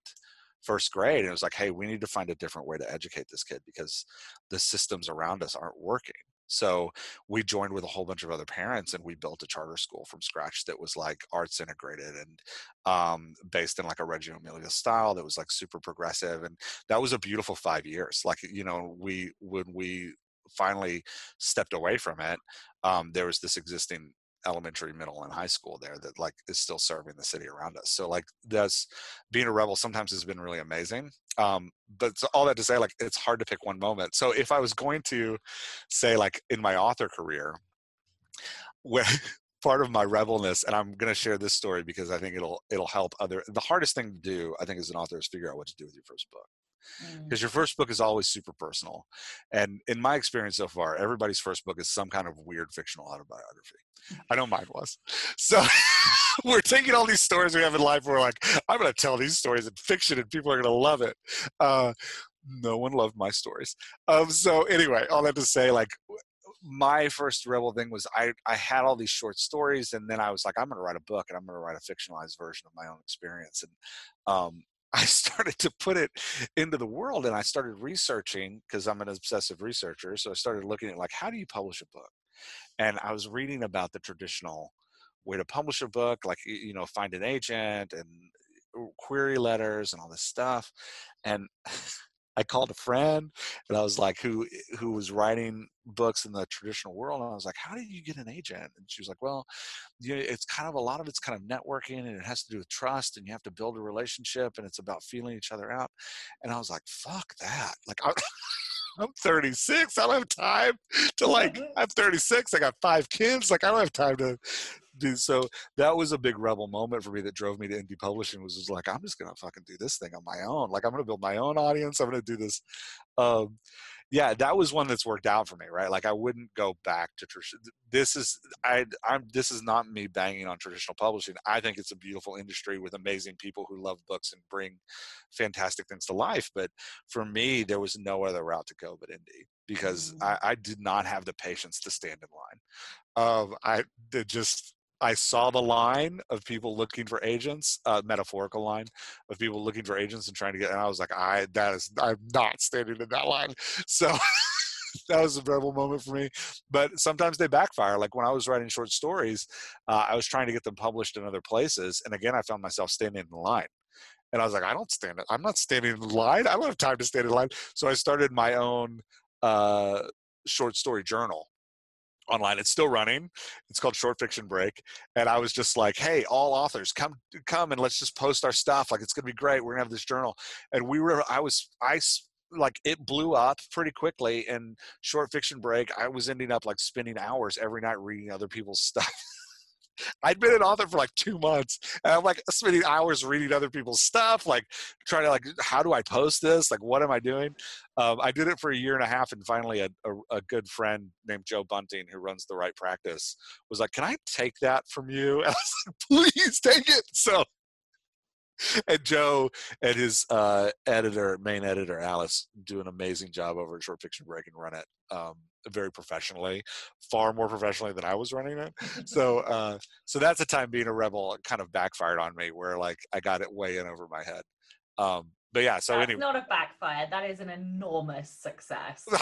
first grade, and it was like, "Hey, we need to find a different way to educate this kid because the systems around us aren't working." So we joined with a whole bunch of other parents and we built a charter school from scratch that was like arts integrated and um, based in like a Reggio Emilia style that was like super progressive. And that was a beautiful five years. Like, you know, we, when we finally stepped away from it, um, there was this existing elementary, middle, and high school there that like is still serving the city around us. So like that's being a rebel sometimes has been really amazing. Um, but all that to say, like it's hard to pick one moment. So if I was going to say like in my author career, where part of my rebelness, and I'm going to share this story because I think it'll it'll help other. The hardest thing to do, I think, as an author is figure out what to do with your first book because mm. your first book is always super personal and in my experience so far everybody's first book is some kind of weird fictional autobiography i know mine was so we're taking all these stories we have in life we're like i'm going to tell these stories in fiction and people are going to love it uh, no one loved my stories um, so anyway all that to say like my first rebel thing was I, I had all these short stories and then I was like, I'm going to write a book and I'm going to write a fictionalized version of my own experience. And um, I started to put it into the world and I started researching because I'm an obsessive researcher. So I started looking at like, how do you publish a book? And I was reading about the traditional way to publish a book, like, you know, find an agent and uh, query letters and all this stuff. And I called a friend and I was like, who eh, who was writing books in the traditional world, and I was like, how do you get an agent? And she was like, well, you know, it's kind of a lot of it's kind of networking and it has to do with trust, and you have to build a relationship, and it's about feeling each other out. And I was like, fuck that, like. I, I'm 36. I don't have time to like. I'm 36. I got five kids. Like I don't have time to dude, so that was a big rebel moment for me that drove me to indie publishing. Was just like, I'm just gonna fucking do this thing on my own. Like, I'm gonna build my own audience. I'm gonna do this. Um, yeah, that was one that's worked out for me, right? Like I wouldn't go back to tradition. This is I I'm this is not me banging on traditional publishing. I think it's a beautiful industry with amazing people who love books and bring fantastic things to life. But for me, there was no other route to go but indie because mm. I, I did not have the patience to stand in line. Um, I did just I saw the line of people looking for agents, uh, metaphorical line of people looking for agents and trying to get, and I was like, I that is I'm not standing in that line. So that was a rebel moment for me. But sometimes they backfire. Like when I was writing short stories, uh, I was trying to get them published in other places, and again, I found myself standing in line. And I was like, I don't stand it. I'm not standing in line. I don't have time to stand in line. So I started my own uh, short story journal online it's still running it's called short fiction break and i was just like hey all authors come come and let's just post our stuff like it's gonna be great we're gonna have this journal and we were i was i like it blew up pretty quickly and short fiction break i was ending up like spending hours every night reading other people's stuff I'd been an author for like two months, and I'm like spending hours reading other people's stuff, like trying to like, how do I post this? Like, what am I doing? Um, I did it for a year and a half, and finally, a, a, a, good friend named Joe Bunting, who runs the Write Practice, was like, "Can I take that from you?" And I was like, "Please take it." So and Joe and his uh, editor, main editor Alice, do an amazing job over at Short Fiction Break and run it um, very professionally, far more professionally than I was running it. So, uh, so that's a time being a rebel kind of backfired on me, where like I got it way in over my head. Um, but yeah, so that's anyway, not a backfire. That is an enormous success.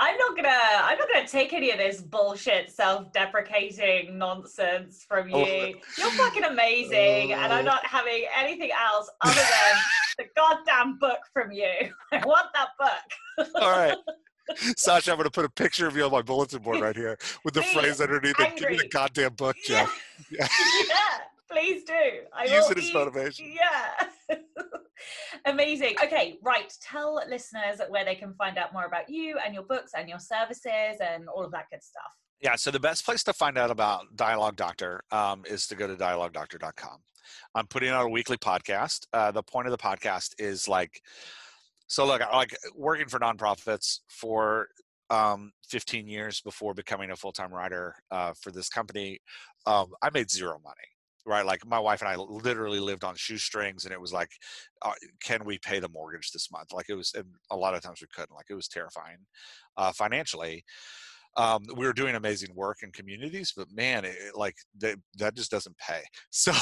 I'm not gonna I'm not gonna take any of this bullshit self-deprecating nonsense from oh, you. Oh. You're fucking amazing, and I'm oh. not having anything else other than the goddamn book from you. I want that book. All right. Sasha, I'm going to put a picture of you on my bulletin board right here with the phrase underneath it. Give me the goddamn book, Jeff. Yeah. yeah. Please do. I Use it as motivation. Yeah. Amazing. Okay, right. Tell listeners where they can find out more about you and your books and your services and all of that good stuff. Yeah, so the best place to find out about Dialogue Doctor um, is to go to dialoguedoctor.com. I'm putting out a weekly podcast. Uh, the point of the podcast is like, so look, like working for nonprofits for um, 15 years before becoming a full-time writer uh, for this company, um, I made zero money right? Like my wife and i literally lived on shoestrings and it was like uh, can we pay the mortgage this month? Like it was and a lot of times we couldn't. Like it was terrifying uh, financially. Um, we were doing amazing work in communities but man it, like they, that just doesn't pay. So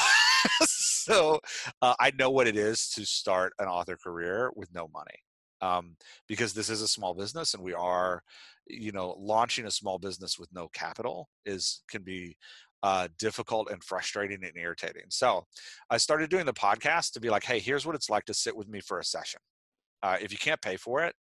so uh, i know what it is to start an author career with no money um, because this is a small business and we are you know launching a small business with no capital is can be uh, difficult and frustrating and irritating. So I started doing the podcast to be like, hey, here's what it's like to sit with me for a session. Uh, if you can't pay for it,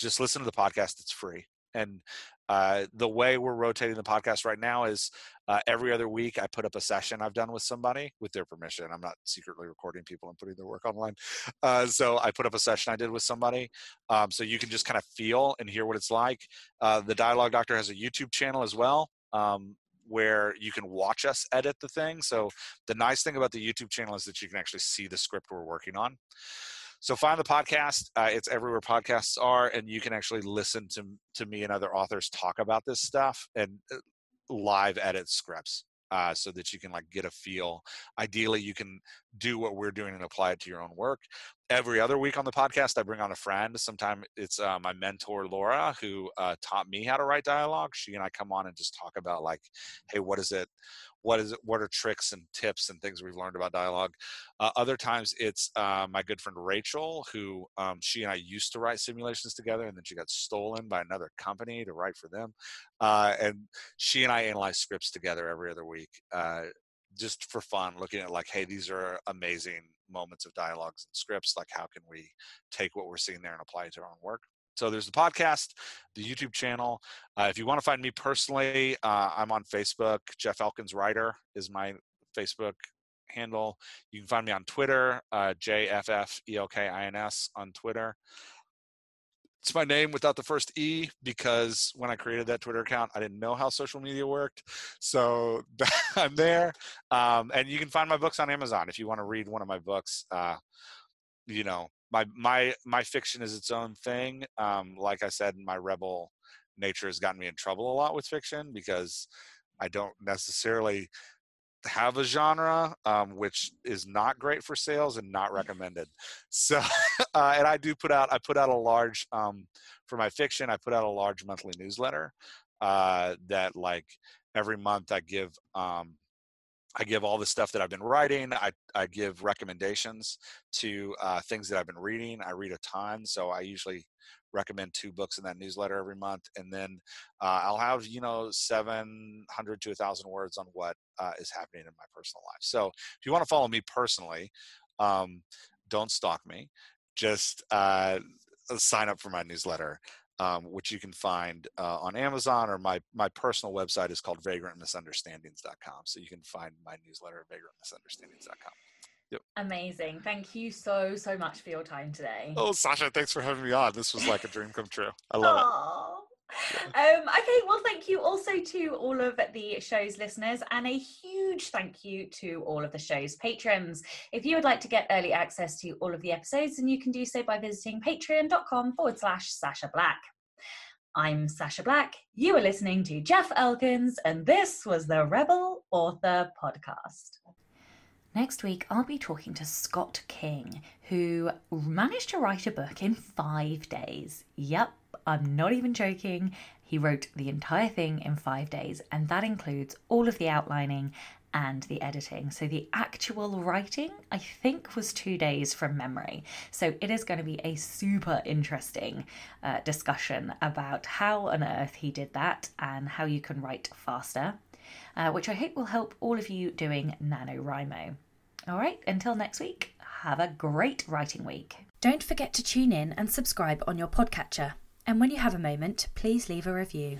just listen to the podcast. It's free. And uh, the way we're rotating the podcast right now is uh, every other week I put up a session I've done with somebody with their permission. I'm not secretly recording people and putting their work online. Uh, so I put up a session I did with somebody. Um, so you can just kind of feel and hear what it's like. Uh, the Dialogue Doctor has a YouTube channel as well. Um, where you can watch us edit the thing. So the nice thing about the YouTube channel is that you can actually see the script we're working on. So find the podcast. Uh, it's everywhere podcasts are, and you can actually listen to to me and other authors talk about this stuff and uh, live edit scripts uh, so that you can like get a feel. Ideally, you can do what we're doing and apply it to your own work. Every other week on the podcast, I bring on a friend. Sometimes it's uh, my mentor Laura, who uh, taught me how to write dialogue. She and I come on and just talk about like, hey, what is it? What is it, what are tricks and tips and things we've learned about dialogue. Uh, other times it's uh, my good friend Rachel, who um, she and I used to write simulations together, and then she got stolen by another company to write for them. Uh, and she and I analyze scripts together every other week, uh, just for fun, looking at like, hey, these are amazing moments of dialogues and scripts. Like, how can we take what we're seeing there and apply it to our own work? So there's the podcast, the YouTube channel. Uh, if you want to find me personally, uh, I'm on Facebook. Jeff Elkins Writer is my Facebook handle. You can find me on Twitter, uh, JFFELKINS on Twitter. it's my name without the first E because when I created that Twitter account, I didn't know how social media worked. So I'm there. Um, and you can find my books on Amazon if you want to read one of my books. Uh, you know, my my my fiction is its own thing. Um, like I said, my rebel nature has gotten me in trouble a lot with fiction because I don't necessarily have a genre, um, which is not great for sales and not recommended. So, uh, and I do put out, I put out a large, um, for my fiction, I put out a large monthly newsletter uh, that like every month I give, um, I give all the stuff that I've been writing. I, I give recommendations to uh, things that I've been reading. I read a ton, so I usually recommend two books in that newsletter every month, and then uh, I'll have you know 700 to 1,000 words on what uh, is happening in my personal life. So if you want to follow me personally, um, don't stalk me. Just uh, sign up for my newsletter. Um, which you can find uh, on Amazon or my my personal website is called vagrantmisunderstandings.com. So you can find my newsletter at vagrantmisunderstandings.com. Yep. Amazing. Thank you so, so much for your time today. Oh, Sasha, thanks for having me on. This was like a dream come true. I love Aww. it. Um, okay, well, thank you also to all of the show's listeners, and a huge thank you to all of the show's patrons. If you would like to get early access to all of the episodes, then you can do so by visiting patreon.com forward slash Sasha Black. I'm Sasha Black. You are listening to Jeff Elkins, and this was the Rebel Author Podcast. Next week, I'll be talking to Scott King, who managed to write a book in five days. Yep, I'm not even joking. He wrote the entire thing in five days, and that includes all of the outlining and the editing. So the actual writing, I think, was two days from memory. So it is going to be a super interesting uh, discussion about how on earth he did that and how you can write faster, uh, which I hope will help all of you doing NaNoWriMo. All right, until next week, have a great writing week. Don't forget to tune in and subscribe on your podcatcher. And when you have a moment, please leave a review.